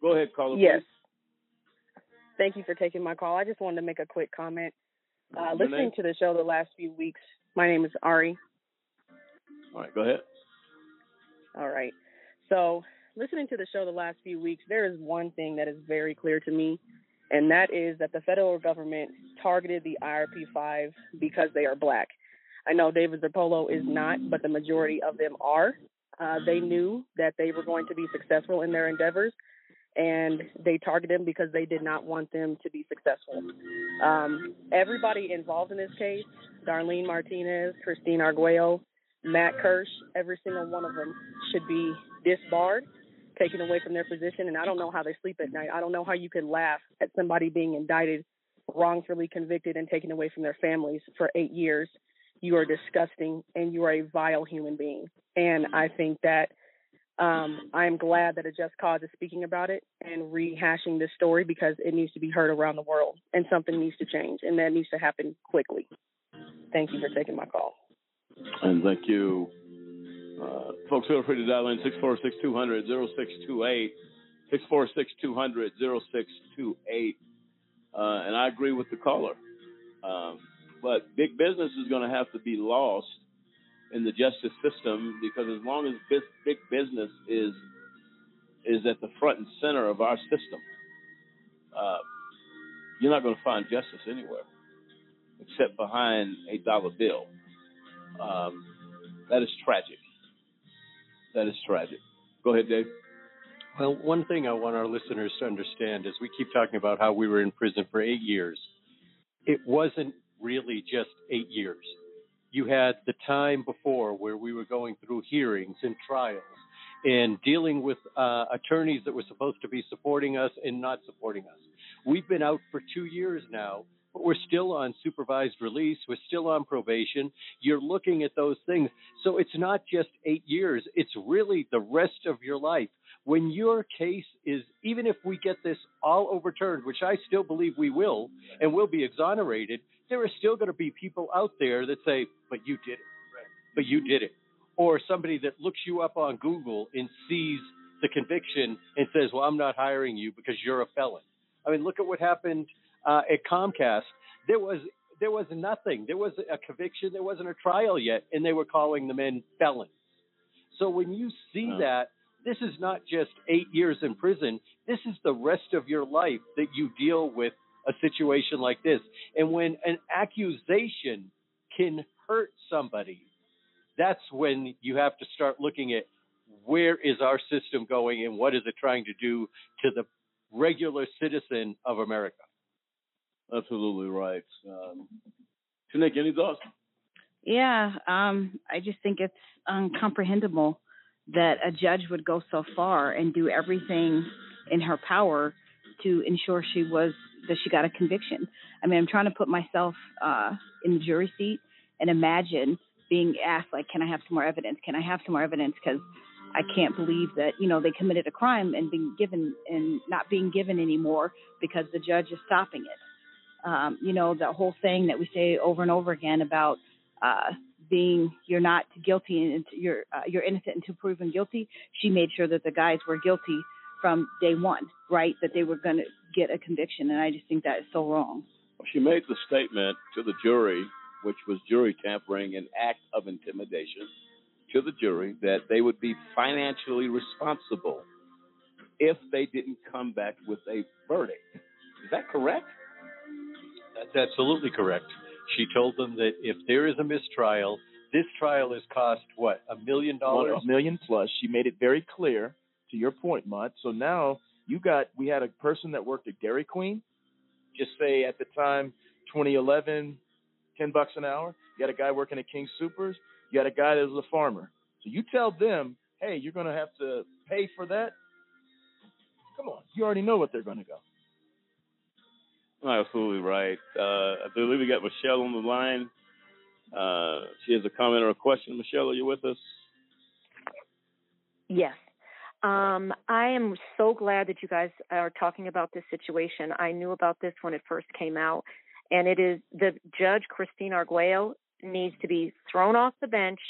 Go ahead, caller. Yes. please. Thank you for taking my call. I just wanted to make a quick comment. Uh, listening name? to the show the last few weeks, my name is Ari. All right, go ahead. All right. So, listening to the show the last few weeks, there is one thing that is very clear to me, and that is that the federal government targeted the IRP 5 because they are black. I know David Zirpolo is not, but the majority of them are. Uh, they knew that they were going to be successful in their endeavors, and they targeted them because they did not want them to be successful. Um, everybody involved in this case, Darlene Martinez, Christine Arguello, Matt Kirsch, every single one of them should be disbarred, taken away from their position. And I don't know how they sleep at night. I don't know how you could laugh at somebody being indicted, wrongfully convicted, and taken away from their families for eight years. You are disgusting and you are a vile human being. And I think that um, I'm glad that a just cause is speaking about it and rehashing this story because it needs to be heard around the world and something needs to change and that needs to happen quickly. Thank you for taking my call. And thank you. Uh, folks, feel free to dial in 646 200 0628. 646 200 0628. Uh, and I agree with the caller. Um, but big business is going to have to be lost in the justice system because as long as big business is is at the front and center of our system, uh, you're not going to find justice anywhere except behind a dollar bill. Um, that is tragic. That is tragic. Go ahead, Dave. Well, one thing I want our listeners to understand is we keep talking about how we were in prison for eight years. It wasn't really just eight years. You had the time before where we were going through hearings and trials and dealing with uh, attorneys that were supposed to be supporting us and not supporting us. We've been out for two years now, but we're still on supervised release. We're still on probation. You're looking at those things. So it's not just eight years, it's really the rest of your life. When your case is, even if we get this all overturned, which I still believe we will, and we'll be exonerated, there are still going to be people out there that say, but you did it. But you did it. Or somebody that looks you up on Google and sees the conviction and says, well, I'm not hiring you because you're a felon. I mean, look at what happened uh, at Comcast. There was there was nothing. There was a conviction. There wasn't a trial yet, and they were calling the men felons. So when you see that, this is not just eight years in prison. This is the rest of your life that you deal with a situation like this. And when an accusation can hurt somebody, that's when you have to start looking at where is our system going and what is it trying to do to the regular citizen of America. Absolutely right. Um, Tanik, any thoughts? Yeah, um, I just think it's incomprehensible that a judge would go so far and do everything in her power to ensure she was that she got a conviction. I mean, I'm trying to put myself uh, in the jury seat and imagine being asked, like, "Can I have some more evidence? Can I have some more evidence?" Because I can't believe that you know they committed a crime and being given and not being given anymore because the judge is stopping it. Um, you know, the whole thing that we say over and over again about uh, being you're not guilty and you're uh, you're innocent until proven guilty. She made sure that the guys were guilty from day one, right? That they were going to get a conviction, and I just think that is so wrong. She made the statement to the jury, which was jury tampering, an act of intimidation, to the jury that they would be financially responsible if they didn't come back with a verdict. Is that correct? That's absolutely correct. She told them that if there is a mistrial, this trial has cost what a million dollars. A million plus. She made it very clear to your point, Mutt. So now you got we had a person that worked at Dairy Queen, just say at the time 2011, 10 bucks an hour. You got a guy working at King Soopers. You got a guy that was a farmer. So you tell them, hey, you're going to have to pay for that. Come on, you already know what they're going to go. Absolutely right. Uh, I believe we got Michelle on the line. Uh, she has a comment or a question. Michelle, are you with us? Yes. Um, I am so glad that you guys are talking about this situation. I knew about this when it first came out, and it is the judge Christine Arguello needs to be thrown off the bench,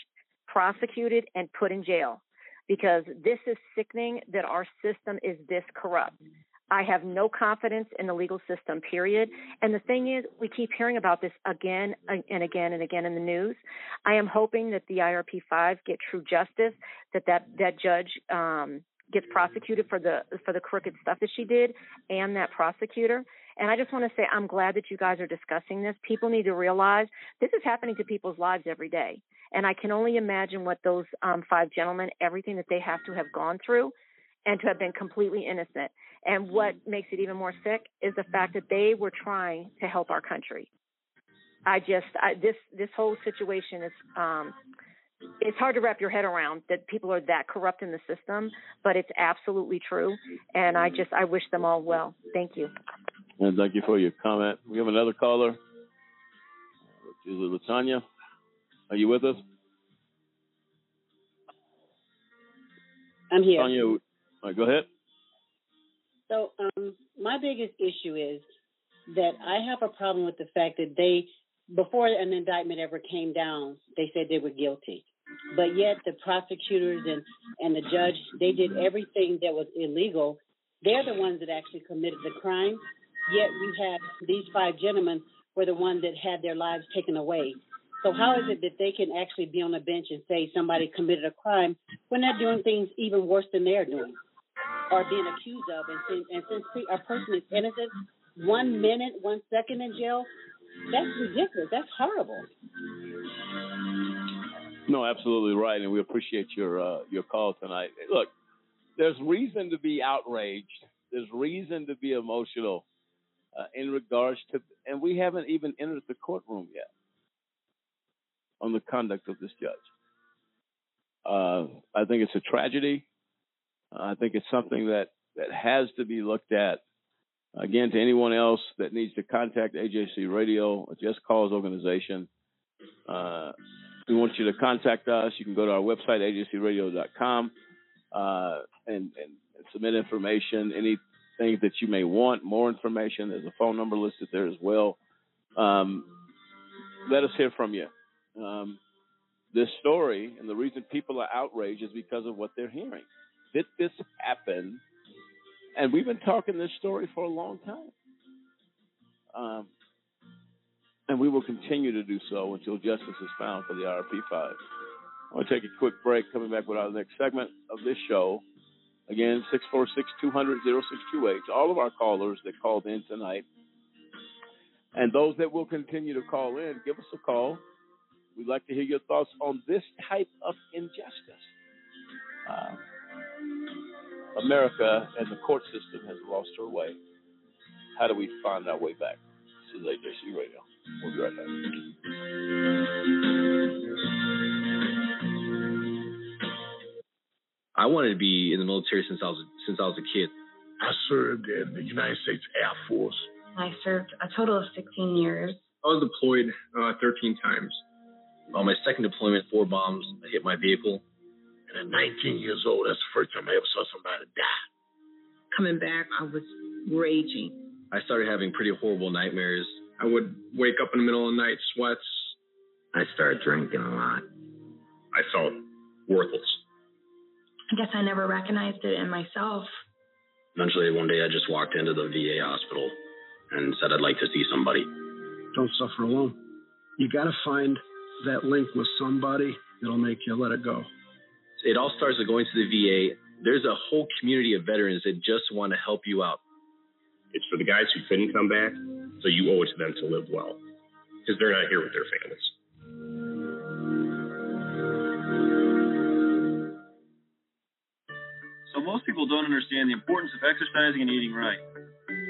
prosecuted, and put in jail because this is sickening that our system is this corrupt. I have no confidence in the legal system, period. And the thing is, we keep hearing about this again and again and again in the news. I am hoping that the IRP five get true justice, that that, that judge um, gets prosecuted for the for the crooked stuff that she did, and that prosecutor. And I just want to say, I'm glad that you guys are discussing this. People need to realize this is happening to people's lives every day. And I can only imagine what those um, five gentlemen, everything that they have to have gone through and to have been completely innocent. And what makes it even more sick is the fact that they were trying to help our country. I just I, this this whole situation is um, it's hard to wrap your head around that people are that corrupt in the system, but it's absolutely true. And I just I wish them all well. Thank you. And thank you for your comment. We have another caller. Is it Latanya? Are you with us? I'm here. Latanya, all right, go ahead. So, um, my biggest issue is that I have a problem with the fact that they, before an indictment ever came down, they said they were guilty. But yet the prosecutors and, and the judge, they did everything that was illegal. They're the ones that actually committed the crime. Yet we have these five gentlemen were the ones that had their lives taken away. So how is it that they can actually be on a bench and say somebody committed a crime when they're doing things even worse than they're doing? Are being accused of. And since, and since a person is innocent, one minute, one second in jail, that's ridiculous. That's horrible. No, absolutely right, and we appreciate your uh, your call tonight. Look, there's reason to be outraged. There's reason to be emotional uh, in regards to, and we haven't even entered the courtroom yet on the conduct of this judge. Uh, I think it's a tragedy. I think it's something that, that has to be looked at. Again, to anyone else that needs to contact AJC Radio, Just Cause organization, uh, we want you to contact us. You can go to our website, ajcradio.com, uh, and, and, submit information, anything that you may want, more information. There's a phone number listed there as well. Um, let us hear from you. Um, this story and the reason people are outraged is because of what they're hearing did this happen? And we've been talking this story for a long time. Um, and we will continue to do so until justice is found for the IRP5. I want to take a quick break, coming back with our next segment of this show. Again, 646 200 0628. All of our callers that called in tonight, and those that will continue to call in, give us a call. We'd like to hear your thoughts on this type of injustice. Uh, America and the court system has lost her way. How do we find our way back? This is AJC Radio. We'll be right back. I wanted to be in the military since I was since I was a kid. I served in the United States Air Force. I served a total of 16 years. I was deployed uh, 13 times. On my second deployment, four bombs hit my vehicle. And at 19 years old, that's the first time I ever saw somebody die. Coming back, I was raging. I started having pretty horrible nightmares. I would wake up in the middle of the night, sweats. I started drinking a lot. I felt worthless. I guess I never recognized it in myself. Eventually, one day, I just walked into the VA hospital and said I'd like to see somebody. Don't suffer alone. You got to find that link with somebody that'll make you let it go it all starts with going to the VA. There's a whole community of veterans that just want to help you out. It's for the guys who couldn't come back, so you owe it to them to live well because they're not here with their families. So most people don't understand the importance of exercising and eating right.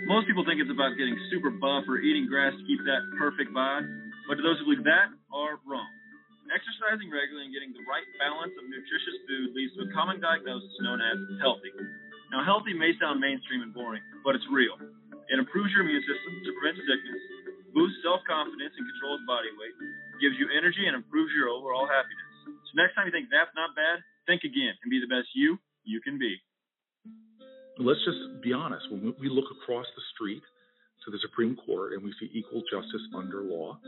Most people think it's about getting super buff or eating grass to keep that perfect bod, but those who believe that are wrong. Exercising regularly and getting the right balance of nutritious food leads to a common diagnosis known as healthy. Now, healthy may sound mainstream and boring, but it's real. It improves your immune system to prevent sickness, boosts self confidence, and controls body weight, gives you energy, and improves your overall happiness. So, next time you think that's not bad, think again and be the best you you can be. Let's just be honest. When we look across the street to the Supreme Court and we see equal justice under law,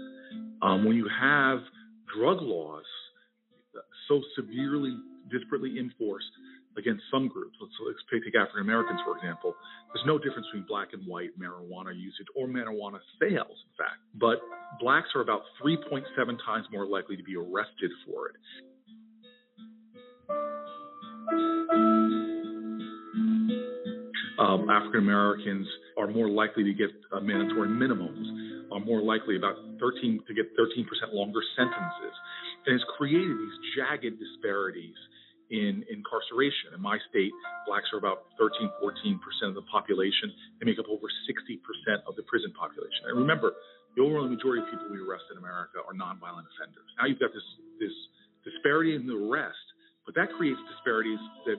um, when you have drug laws so severely, disparately enforced against some groups, let's, let's take African Americans, for example, there's no difference between black and white marijuana usage or marijuana sales, in fact. But blacks are about 3.7 times more likely to be arrested for it. Um, African Americans are more likely to get uh, mandatory minimums, are more likely about 13 to get 13% longer sentences, and it's created these jagged disparities in incarceration. In my state, blacks are about 13, 14% of the population. They make up over 60% of the prison population. And remember, the overwhelming majority of people we arrest in America are nonviolent offenders. Now you've got this this disparity in the arrest, but that creates disparities that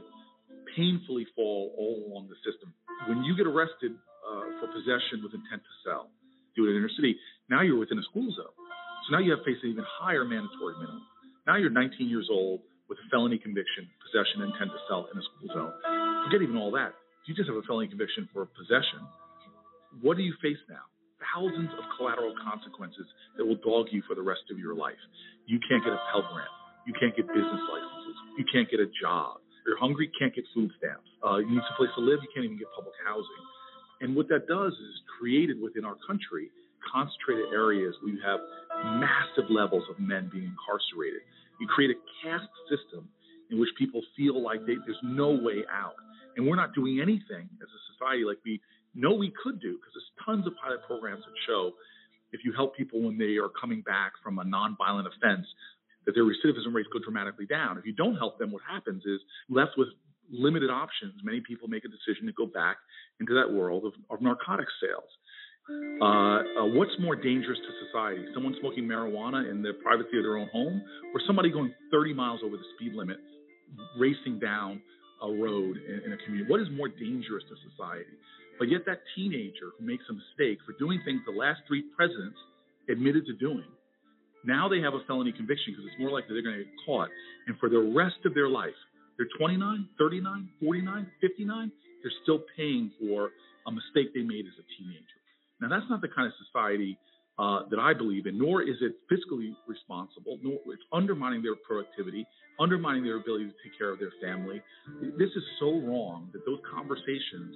painfully fall all along the system. When you get arrested uh, for possession with intent to sell, do it in inner city, now you're within a school zone. So now you have faced an even higher mandatory minimum. Now you're 19 years old with a felony conviction, possession, intent to sell in a school zone. Forget even all that. If you just have a felony conviction for possession, what do you face now? Thousands of collateral consequences that will dog you for the rest of your life. You can't get a Pell Grant. You can't get business licenses. You can't get a job. You're hungry, can't get food stamps. Uh, you need some place to live, you can't even get public housing. And what that does is created within our country concentrated areas where you have massive levels of men being incarcerated. You create a caste system in which people feel like they, there's no way out. And we're not doing anything as a society like we know we could do because there's tons of pilot programs that show if you help people when they are coming back from a nonviolent offense, that their recidivism rates go dramatically down. If you don't help them, what happens is left with limited options. Many people make a decision to go back into that world of, of narcotics sales. Uh, uh, what's more dangerous to society? Someone smoking marijuana in the privacy of their own home, or somebody going 30 miles over the speed limit, racing down a road in, in a community? What is more dangerous to society? But yet, that teenager who makes a mistake for doing things the last three presidents admitted to doing, now they have a felony conviction because it's more likely they're going to get caught. And for the rest of their life, they're 29, 39, 49, 59, they're still paying for a mistake they made as a teenager. Now, that's not the kind of society uh, that I believe in, nor is it fiscally responsible, nor it's undermining their productivity, undermining their ability to take care of their family. This is so wrong that those conversations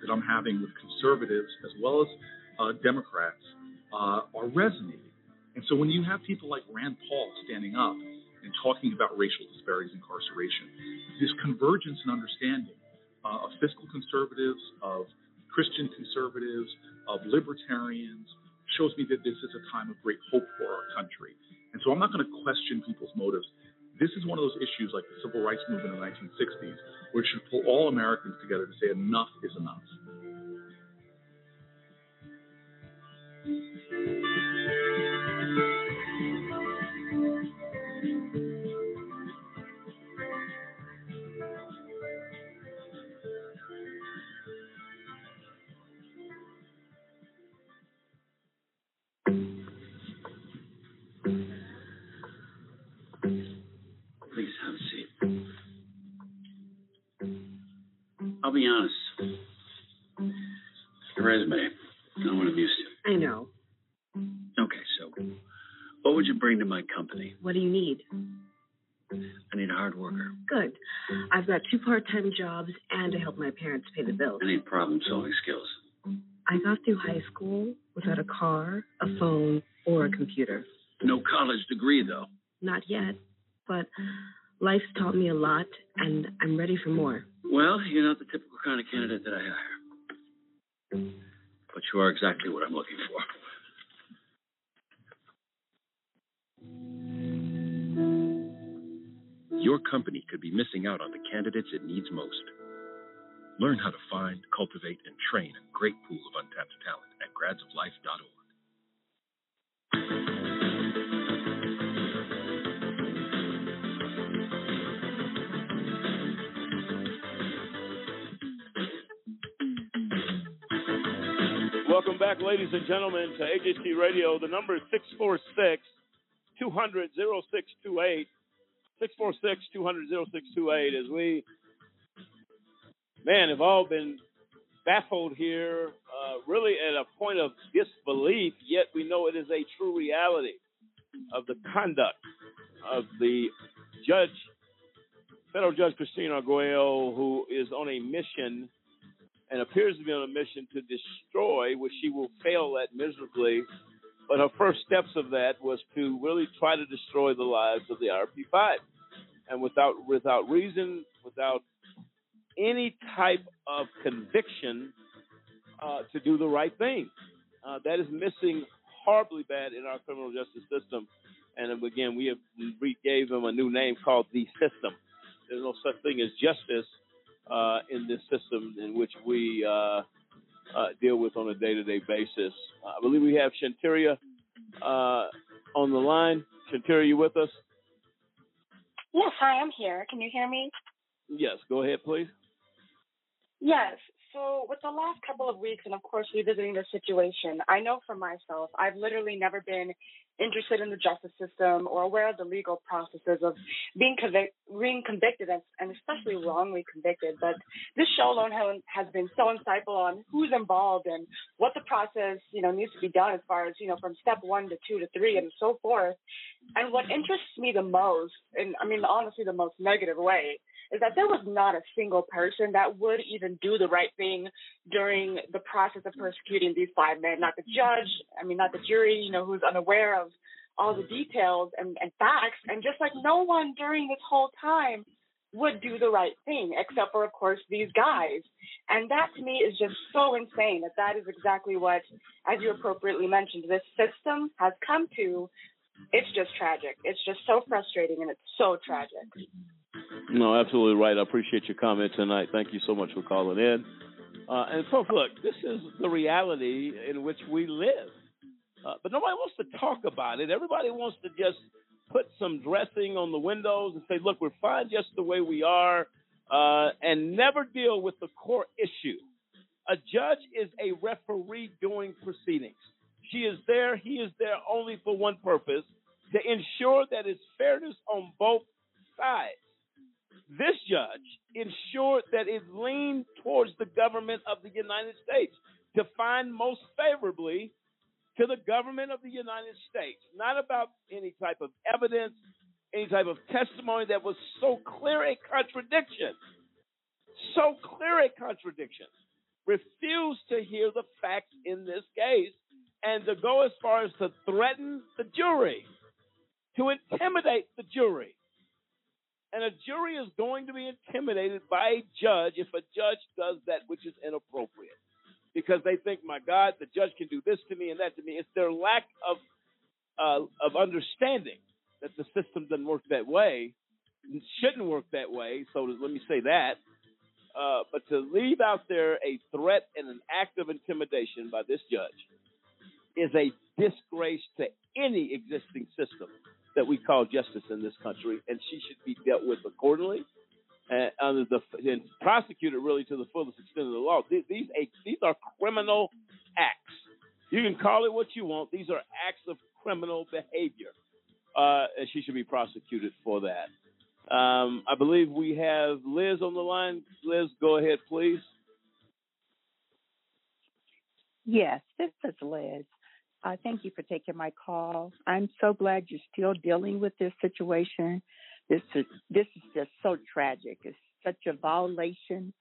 that I'm having with conservatives as well as uh, Democrats uh, are resonating. And so when you have people like Rand Paul standing up and talking about racial disparities in incarceration, this convergence and understanding uh, of fiscal conservatives, of Christian conservatives, of libertarians, shows me that this is a time of great hope for our country. And so I'm not going to question people's motives. This is one of those issues like the civil rights movement in the 1960s, which should pull all Americans together to say enough is enough. Be honest. Your resume, no one abused you. I know. Okay, so what would you bring to my company? What do you need? I need a hard worker. Good. I've got two part time jobs and I help my parents pay the bills. I need problem solving skills. I got through high school without a car, a phone, or a computer. No college degree, though. Not yet, but life's taught me a lot and I'm ready for more. Well, you're not the typical kind of candidate that I hire. But you are exactly what I'm looking for. Your company could be missing out on the candidates it needs most. Learn how to find, cultivate, and train a great pool of untapped talent at gradsoflife.org. back, ladies and gentlemen, to AJC Radio. The number is 646 200 0628. 646 200 0628. As we, man, have all been baffled here, uh, really at a point of disbelief, yet we know it is a true reality of the conduct of the judge, federal judge Christina Arguello, who is on a mission and appears to be on a mission to destroy, which she will fail at miserably. But her first steps of that was to really try to destroy the lives of the RP5, and without without reason, without any type of conviction uh, to do the right thing. Uh, that is missing horribly bad in our criminal justice system. And again, we have we gave them a new name called the system. There's no such thing as justice uh, in this system in which we uh, uh, deal with on a day-to-day basis. I believe we have Shanteria uh, on the line. Shanteria, you with us? Yes, hi, I am here. Can you hear me? Yes, go ahead, please. Yes. So, with the last couple of weeks, and of course, revisiting the situation, I know for myself, I've literally never been interested in the justice system or aware of the legal processes of being, convic- being convicted and, and especially wrongly convicted. But this show alone has been so insightful on who's involved and what the process, you know, needs to be done as far as, you know, from step one to two to three and so forth. And what interests me the most, and I mean, honestly, the most negative way, is that there was not a single person that would even do the right thing during the process of persecuting these five men. Not the judge, I mean, not the jury, you know, who's unaware of all the details and, and facts. And just like no one during this whole time would do the right thing, except for, of course, these guys. And that to me is just so insane that that is exactly what, as you appropriately mentioned, this system has come to. It's just tragic. It's just so frustrating and it's so tragic. No, absolutely right. I appreciate your comment tonight. Thank you so much for calling in. Uh, and folks, look, this is the reality in which we live. Uh, but nobody wants to talk about it. Everybody wants to just put some dressing on the windows and say, look, we're fine just the way we are, uh, and never deal with the core issue. A judge is a referee doing proceedings. She is there, he is there only for one purpose to ensure that it's fairness on both sides. This judge ensured that it leaned towards the government of the United States to find most favorably to the government of the United States, not about any type of evidence, any type of testimony that was so clear a contradiction. So clear a contradiction. Refused to hear the facts in this case and to go as far as to threaten the jury, to intimidate the jury. And a jury is going to be intimidated by a judge if a judge does that which is inappropriate. Because they think, my God, the judge can do this to me and that to me. It's their lack of uh, of understanding that the system doesn't work that way, shouldn't work that way. So let me say that. Uh, but to leave out there a threat and an act of intimidation by this judge is a disgrace to any existing system that we call justice in this country, and she should be dealt with accordingly and under the and prosecuted really to the fullest extent of the law. These these, these are criminal acts. You can call it what you want. These are acts of criminal behavior, uh, and she should be prosecuted for that. Um, I believe we have Liz on the line. Liz, go ahead, please. Yes, this is Liz. Uh, thank you for taking my call. I'm so glad you're still dealing with this situation. This is this is just so tragic. It's such a violation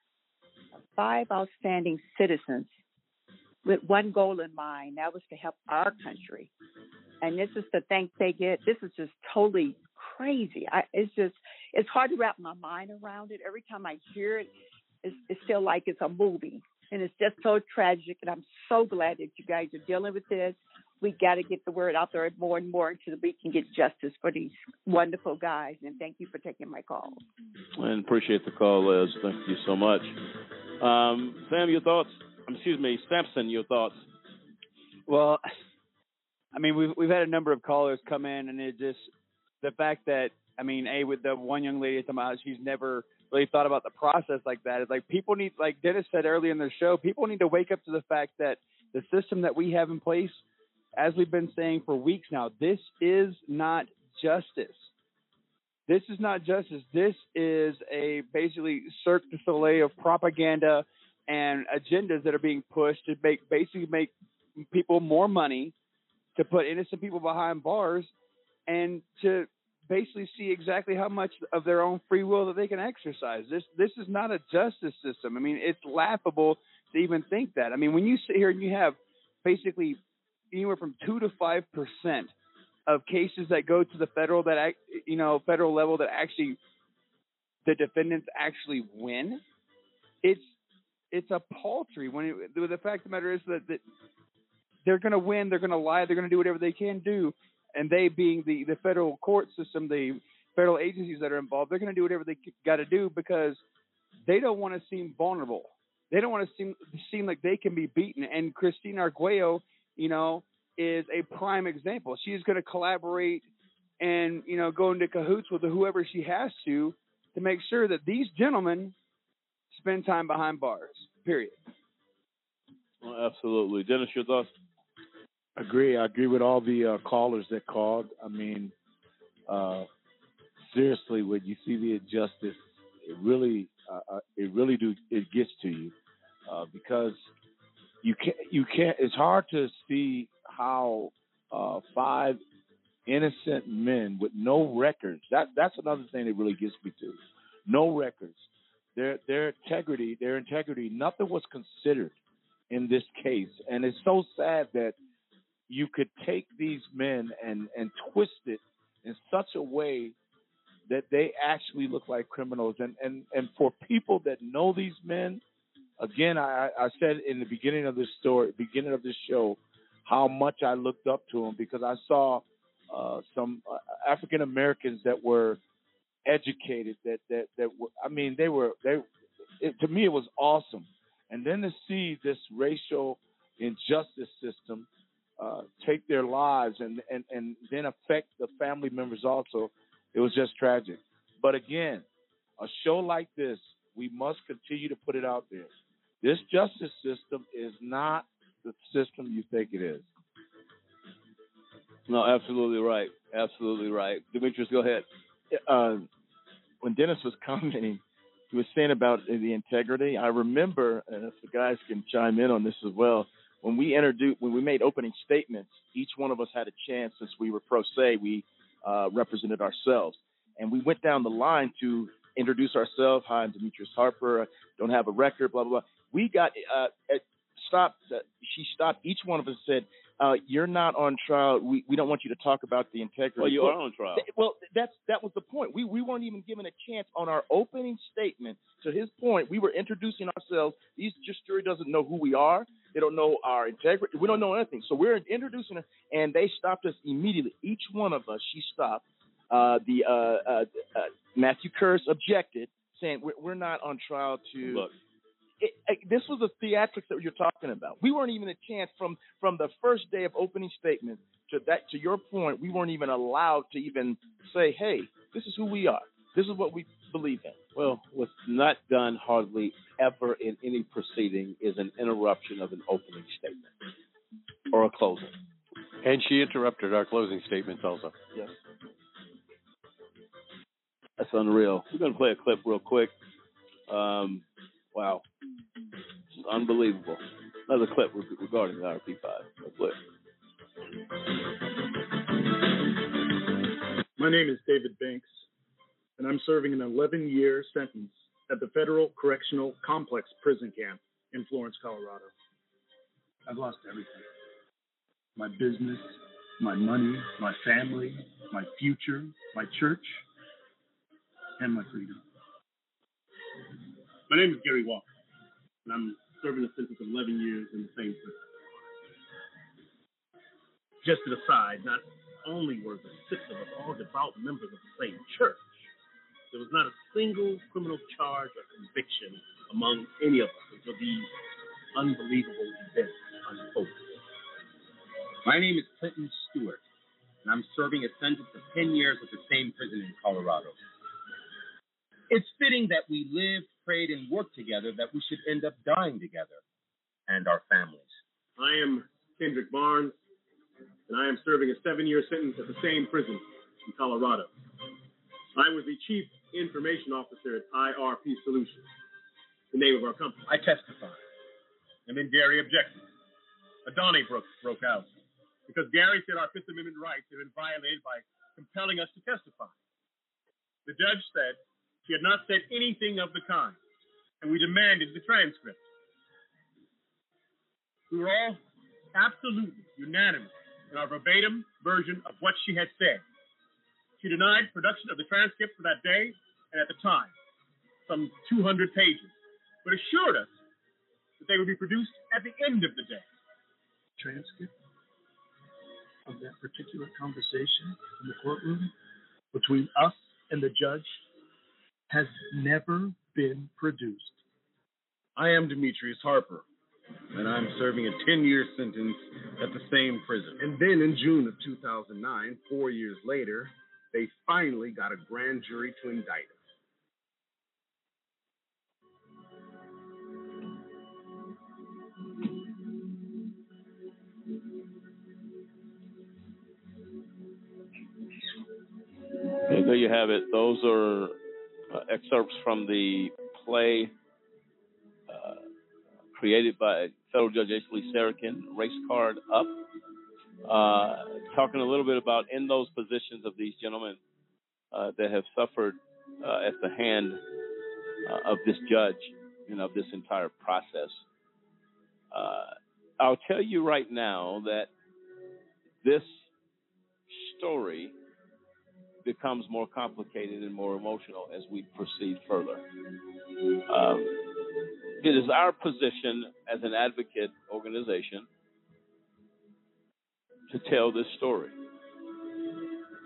of five outstanding citizens with one goal in mind. That was to help our country. And this is the thanks they get. This is just totally crazy. I, it's just it's hard to wrap my mind around it. Every time I hear it, it's, it's still like it's a movie and it's just so tragic. And I'm so glad that you guys are dealing with this. We got to get the word out there more and more until we can get justice for these wonderful guys. And thank you for taking my call. And appreciate the call, Liz. Thank you so much. Um, Sam, your thoughts? Excuse me, Sampson, your thoughts? Well, I mean, we've we've had a number of callers come in, and it just the fact that I mean, a with the one young lady talking about she's never really thought about the process like that. It's like people need, like Dennis said earlier in the show, people need to wake up to the fact that the system that we have in place, as we've been saying for weeks now, this is not justice. This is not justice. This is a basically Cirque du Soleil of propaganda and agendas that are being pushed to make basically make people more money, to put innocent people behind bars, and to basically see exactly how much of their own free will that they can exercise. This this is not a justice system. I mean, it's laughable to even think that. I mean, when you sit here and you have basically anywhere from two to five percent of cases that go to the federal that you know federal level that actually the defendants actually win, it's it's a paltry. When it, the fact of the matter is that, that they're going to win, they're going to lie, they're going to do whatever they can do, and they being the the federal court system, the federal agencies that are involved, they're going to do whatever they got to do because they don't want to seem vulnerable. They don't want to seem seem like they can be beaten. And Christine Arguello, you know, is a prime example. She's going to collaborate and you know go into cahoots with whoever she has to to make sure that these gentlemen spend time behind bars. Period. Well, absolutely, Dennis, your thoughts? Agree. I agree with all the uh, callers that called. I mean, uh, seriously, when you see the injustice, it really, uh, uh it really do, it gets to you uh, because you can't, you can't. It's hard to see how uh, five innocent men with no records. That that's another thing that really gets me to. No records. Their their integrity, their integrity, nothing was considered in this case. And it's so sad that you could take these men and, and twist it in such a way that they actually look like criminals. And, and, and for people that know these men, again, I, I said in the beginning of this story, beginning of this show, how much I looked up to them because I saw uh, some uh, African Americans that were educated that that that were, I mean they were they it, to me it was awesome and then to see this racial injustice system uh, take their lives and, and, and then affect the family members also, it was just tragic. But again, a show like this, we must continue to put it out there. This justice system is not the system you think it is. No, absolutely right. Absolutely right. Demetrius, go ahead. Uh, when Dennis was commenting, he was saying about the integrity. I remember, and if the guys can chime in on this as well, when we introduced, when we made opening statements, each one of us had a chance since we were pro se, we uh, represented ourselves. And we went down the line to introduce ourselves. Hi, I'm Demetrius Harper. I don't have a record, blah, blah, blah. We got uh, stopped. Uh, she stopped each one of us and said, uh, you're not on trial. We, we don't want you to talk about the integrity. Well, you are on trial. Well, that's that was the point. We we weren't even given a chance on our opening statement. To his point, we were introducing ourselves. These just jury doesn't know who we are. They don't know our integrity. We don't know anything. So we're introducing her, and they stopped us immediately. Each one of us, she stopped. Uh, the uh, uh, uh Matthew Kirsch objected, saying we're, we're not on trial to look it, it, this was the theatrics that you're talking about. We weren't even a chance from from the first day of opening statement to that to your point. We weren't even allowed to even say, "Hey, this is who we are. This is what we believe in." Well, what's not done hardly ever in any proceeding is an interruption of an opening statement or a closing. And she interrupted our closing statements also. Yes. That's unreal. We're going to play a clip real quick. Um, wow. Mm-hmm. Unbelievable. Another clip regarding the RP5. A clip. My name is David Banks, and I'm serving an 11 year sentence at the Federal Correctional Complex Prison Camp in Florence, Colorado. I've lost everything my business, my money, my family, my future, my church, and my freedom. My name is Gary Walker, and I'm serving a sentence of 11 years in the same prison. Just an aside, not only were the six of us all devout members of the same church, there was not a single criminal charge or conviction among any of us until these unbelievable events unfolded. My name is Clinton Stewart, and I'm serving a sentence of 10 years at the same prison in Colorado. It's fitting that we live, prayed, and worked together that we should end up dying together and our families. I am Kendrick Barnes, and I am serving a seven year sentence at the same prison in Colorado. I was the Chief Information Officer at IRP Solutions, the name of our company. I testify. And then Gary objected. A Donnybrook broke out because Gary said our Fifth Amendment rights had been violated by compelling us to testify. The judge said she had not said anything of the kind, and we demanded the transcript. We were all absolutely unanimous in our verbatim version of what she had said. She denied production of the transcript for that day and at the time, some 200 pages, but assured us that they would be produced at the end of the day. Transcript of that particular conversation in the courtroom between us and the judge has never been produced. I am Demetrius Harper, and I'm serving a 10 year sentence at the same prison. And then in June of 2009, four years later, they finally got a grand jury to indict us. Okay, there you have it. Those are uh, excerpts from the play uh, created by federal judge Ashley Sarakin, Race Card Up, uh, talking a little bit about in those positions of these gentlemen uh, that have suffered uh, at the hand uh, of this judge and of this entire process. I'll tell you right now that this story becomes more complicated and more emotional as we proceed further. Um, it is our position as an advocate organization to tell this story.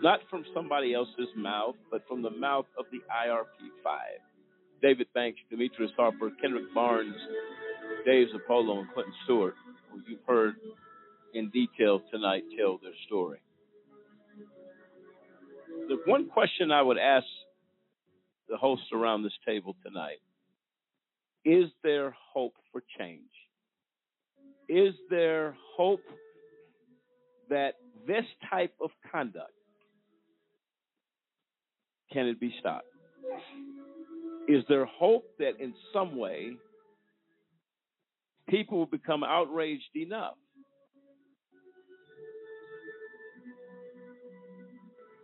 Not from somebody else's mouth, but from the mouth of the IRP 5. David Banks, Demetrius Harper, Kendrick Barnes, Dave Zirpolo, and Clinton Stewart, who you've heard in detail tonight, tell their story the one question I would ask the hosts around this table tonight is there hope for change? Is there hope that this type of conduct can it be stopped? Is there hope that in some way people will become outraged enough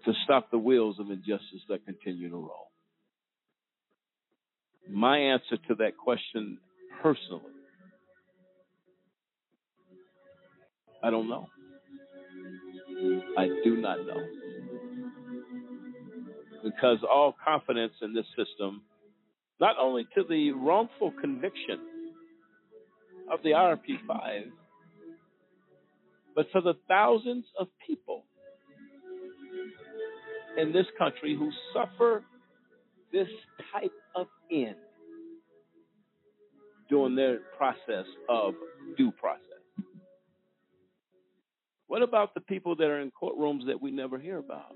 to stop the wheels of injustice that continue to roll? My answer to that question personally, I don't know. I do not know. Because all confidence in this system, not only to the wrongful conviction of the IRP 5, but for the thousands of people in this country who suffer this type of end during their process of due process. What about the people that are in courtrooms that we never hear about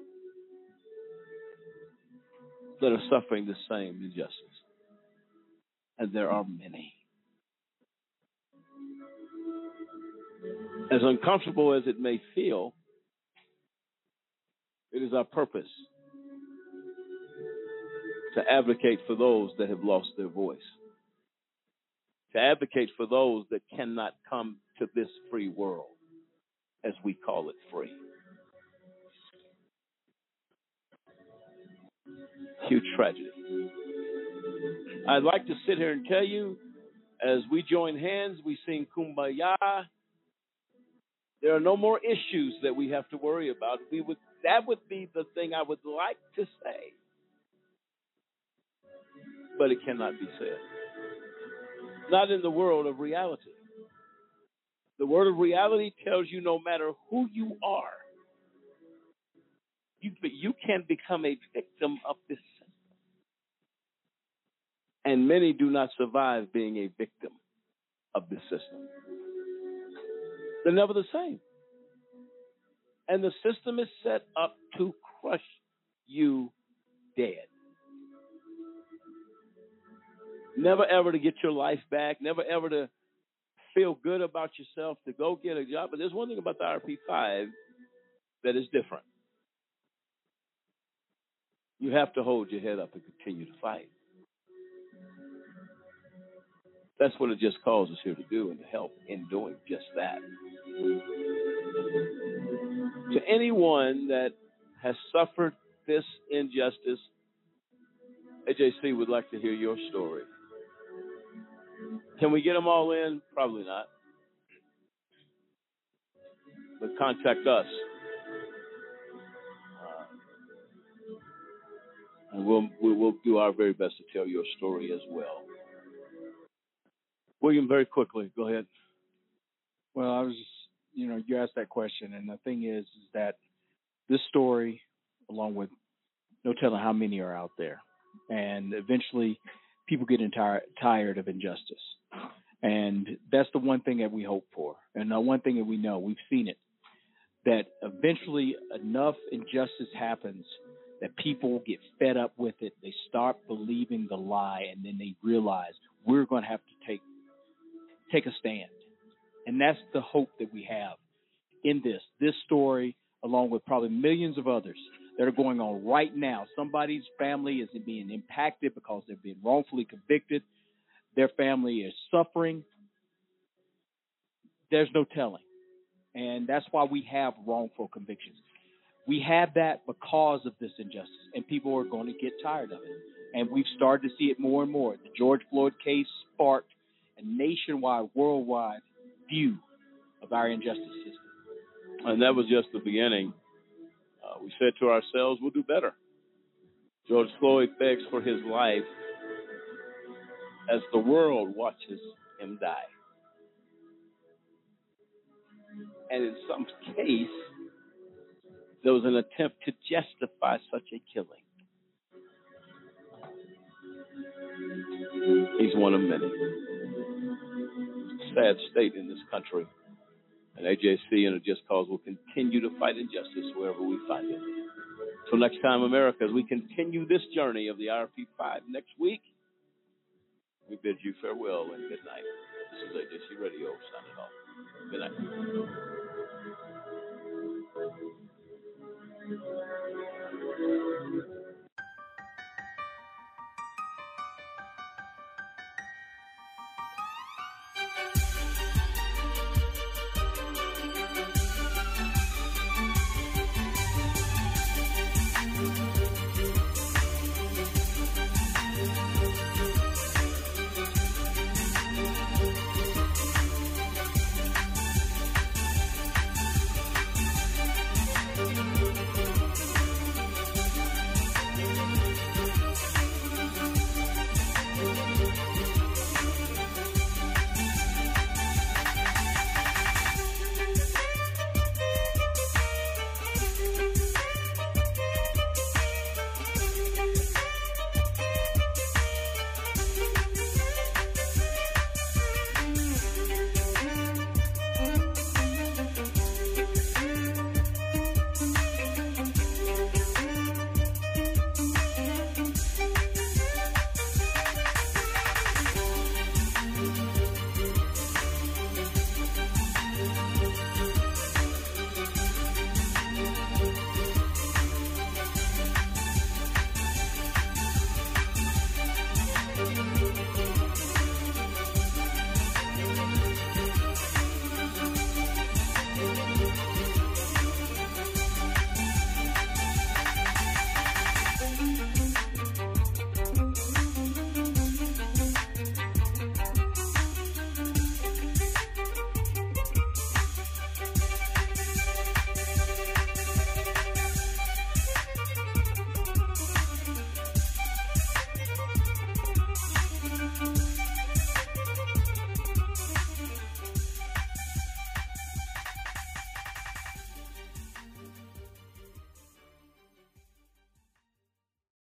that are suffering the same injustice? And there are many. As uncomfortable as it may feel, it is our purpose to advocate for those that have lost their voice, to advocate for those that cannot come to this free world, as we call it free. Huge tragedy. I'd like to sit here and tell you, as we join hands, we sing Kumbaya. There are no more issues that we have to worry about. We would that would be the thing I would like to say. But it cannot be said. Not in the world of reality. The word of reality tells you no matter who you are, you, you can become a victim of this system. And many do not survive being a victim of this system. They're never the same. And the system is set up to crush you dead. Never ever to get your life back, never ever to feel good about yourself to go get a job. But there's one thing about the RP5 that is different. You have to hold your head up and continue to fight. That's what it just calls us here to do and to help in doing just that. To anyone that has suffered this injustice, AJC would like to hear your story. Can we get them all in? Probably not. But contact us. Uh, and we'll, we will do our very best to tell your story as well. William, very quickly, go ahead. Well, I was you know, you asked that question, and the thing is, is that this story, along with no telling how many are out there, and eventually people get entire, tired of injustice. And that's the one thing that we hope for. And the one thing that we know, we've seen it, that eventually enough injustice happens that people get fed up with it. They start believing the lie, and then they realize we're going to have to take take a stand. And that's the hope that we have in this. This story, along with probably millions of others that are going on right now. Somebody's family is being impacted because they've been wrongfully convicted. Their family is suffering. There's no telling. And that's why we have wrongful convictions. We have that because of this injustice, and people are going to get tired of it. And we've started to see it more and more. The George Floyd case sparked a nationwide, worldwide view of our injustice system. And that was just the beginning. Uh, we said to ourselves, we'll do better. George Floyd begs for his life as the world watches him die. And in some case, there was an attempt to justify such a killing. He's one of many. Sad state in this country. And AJC and a Just Cause will continue to fight injustice wherever we find it. Till next time, America, as we continue this journey of the RP5 next week, we bid you farewell and good night. This is AJC Radio signing off. Good night.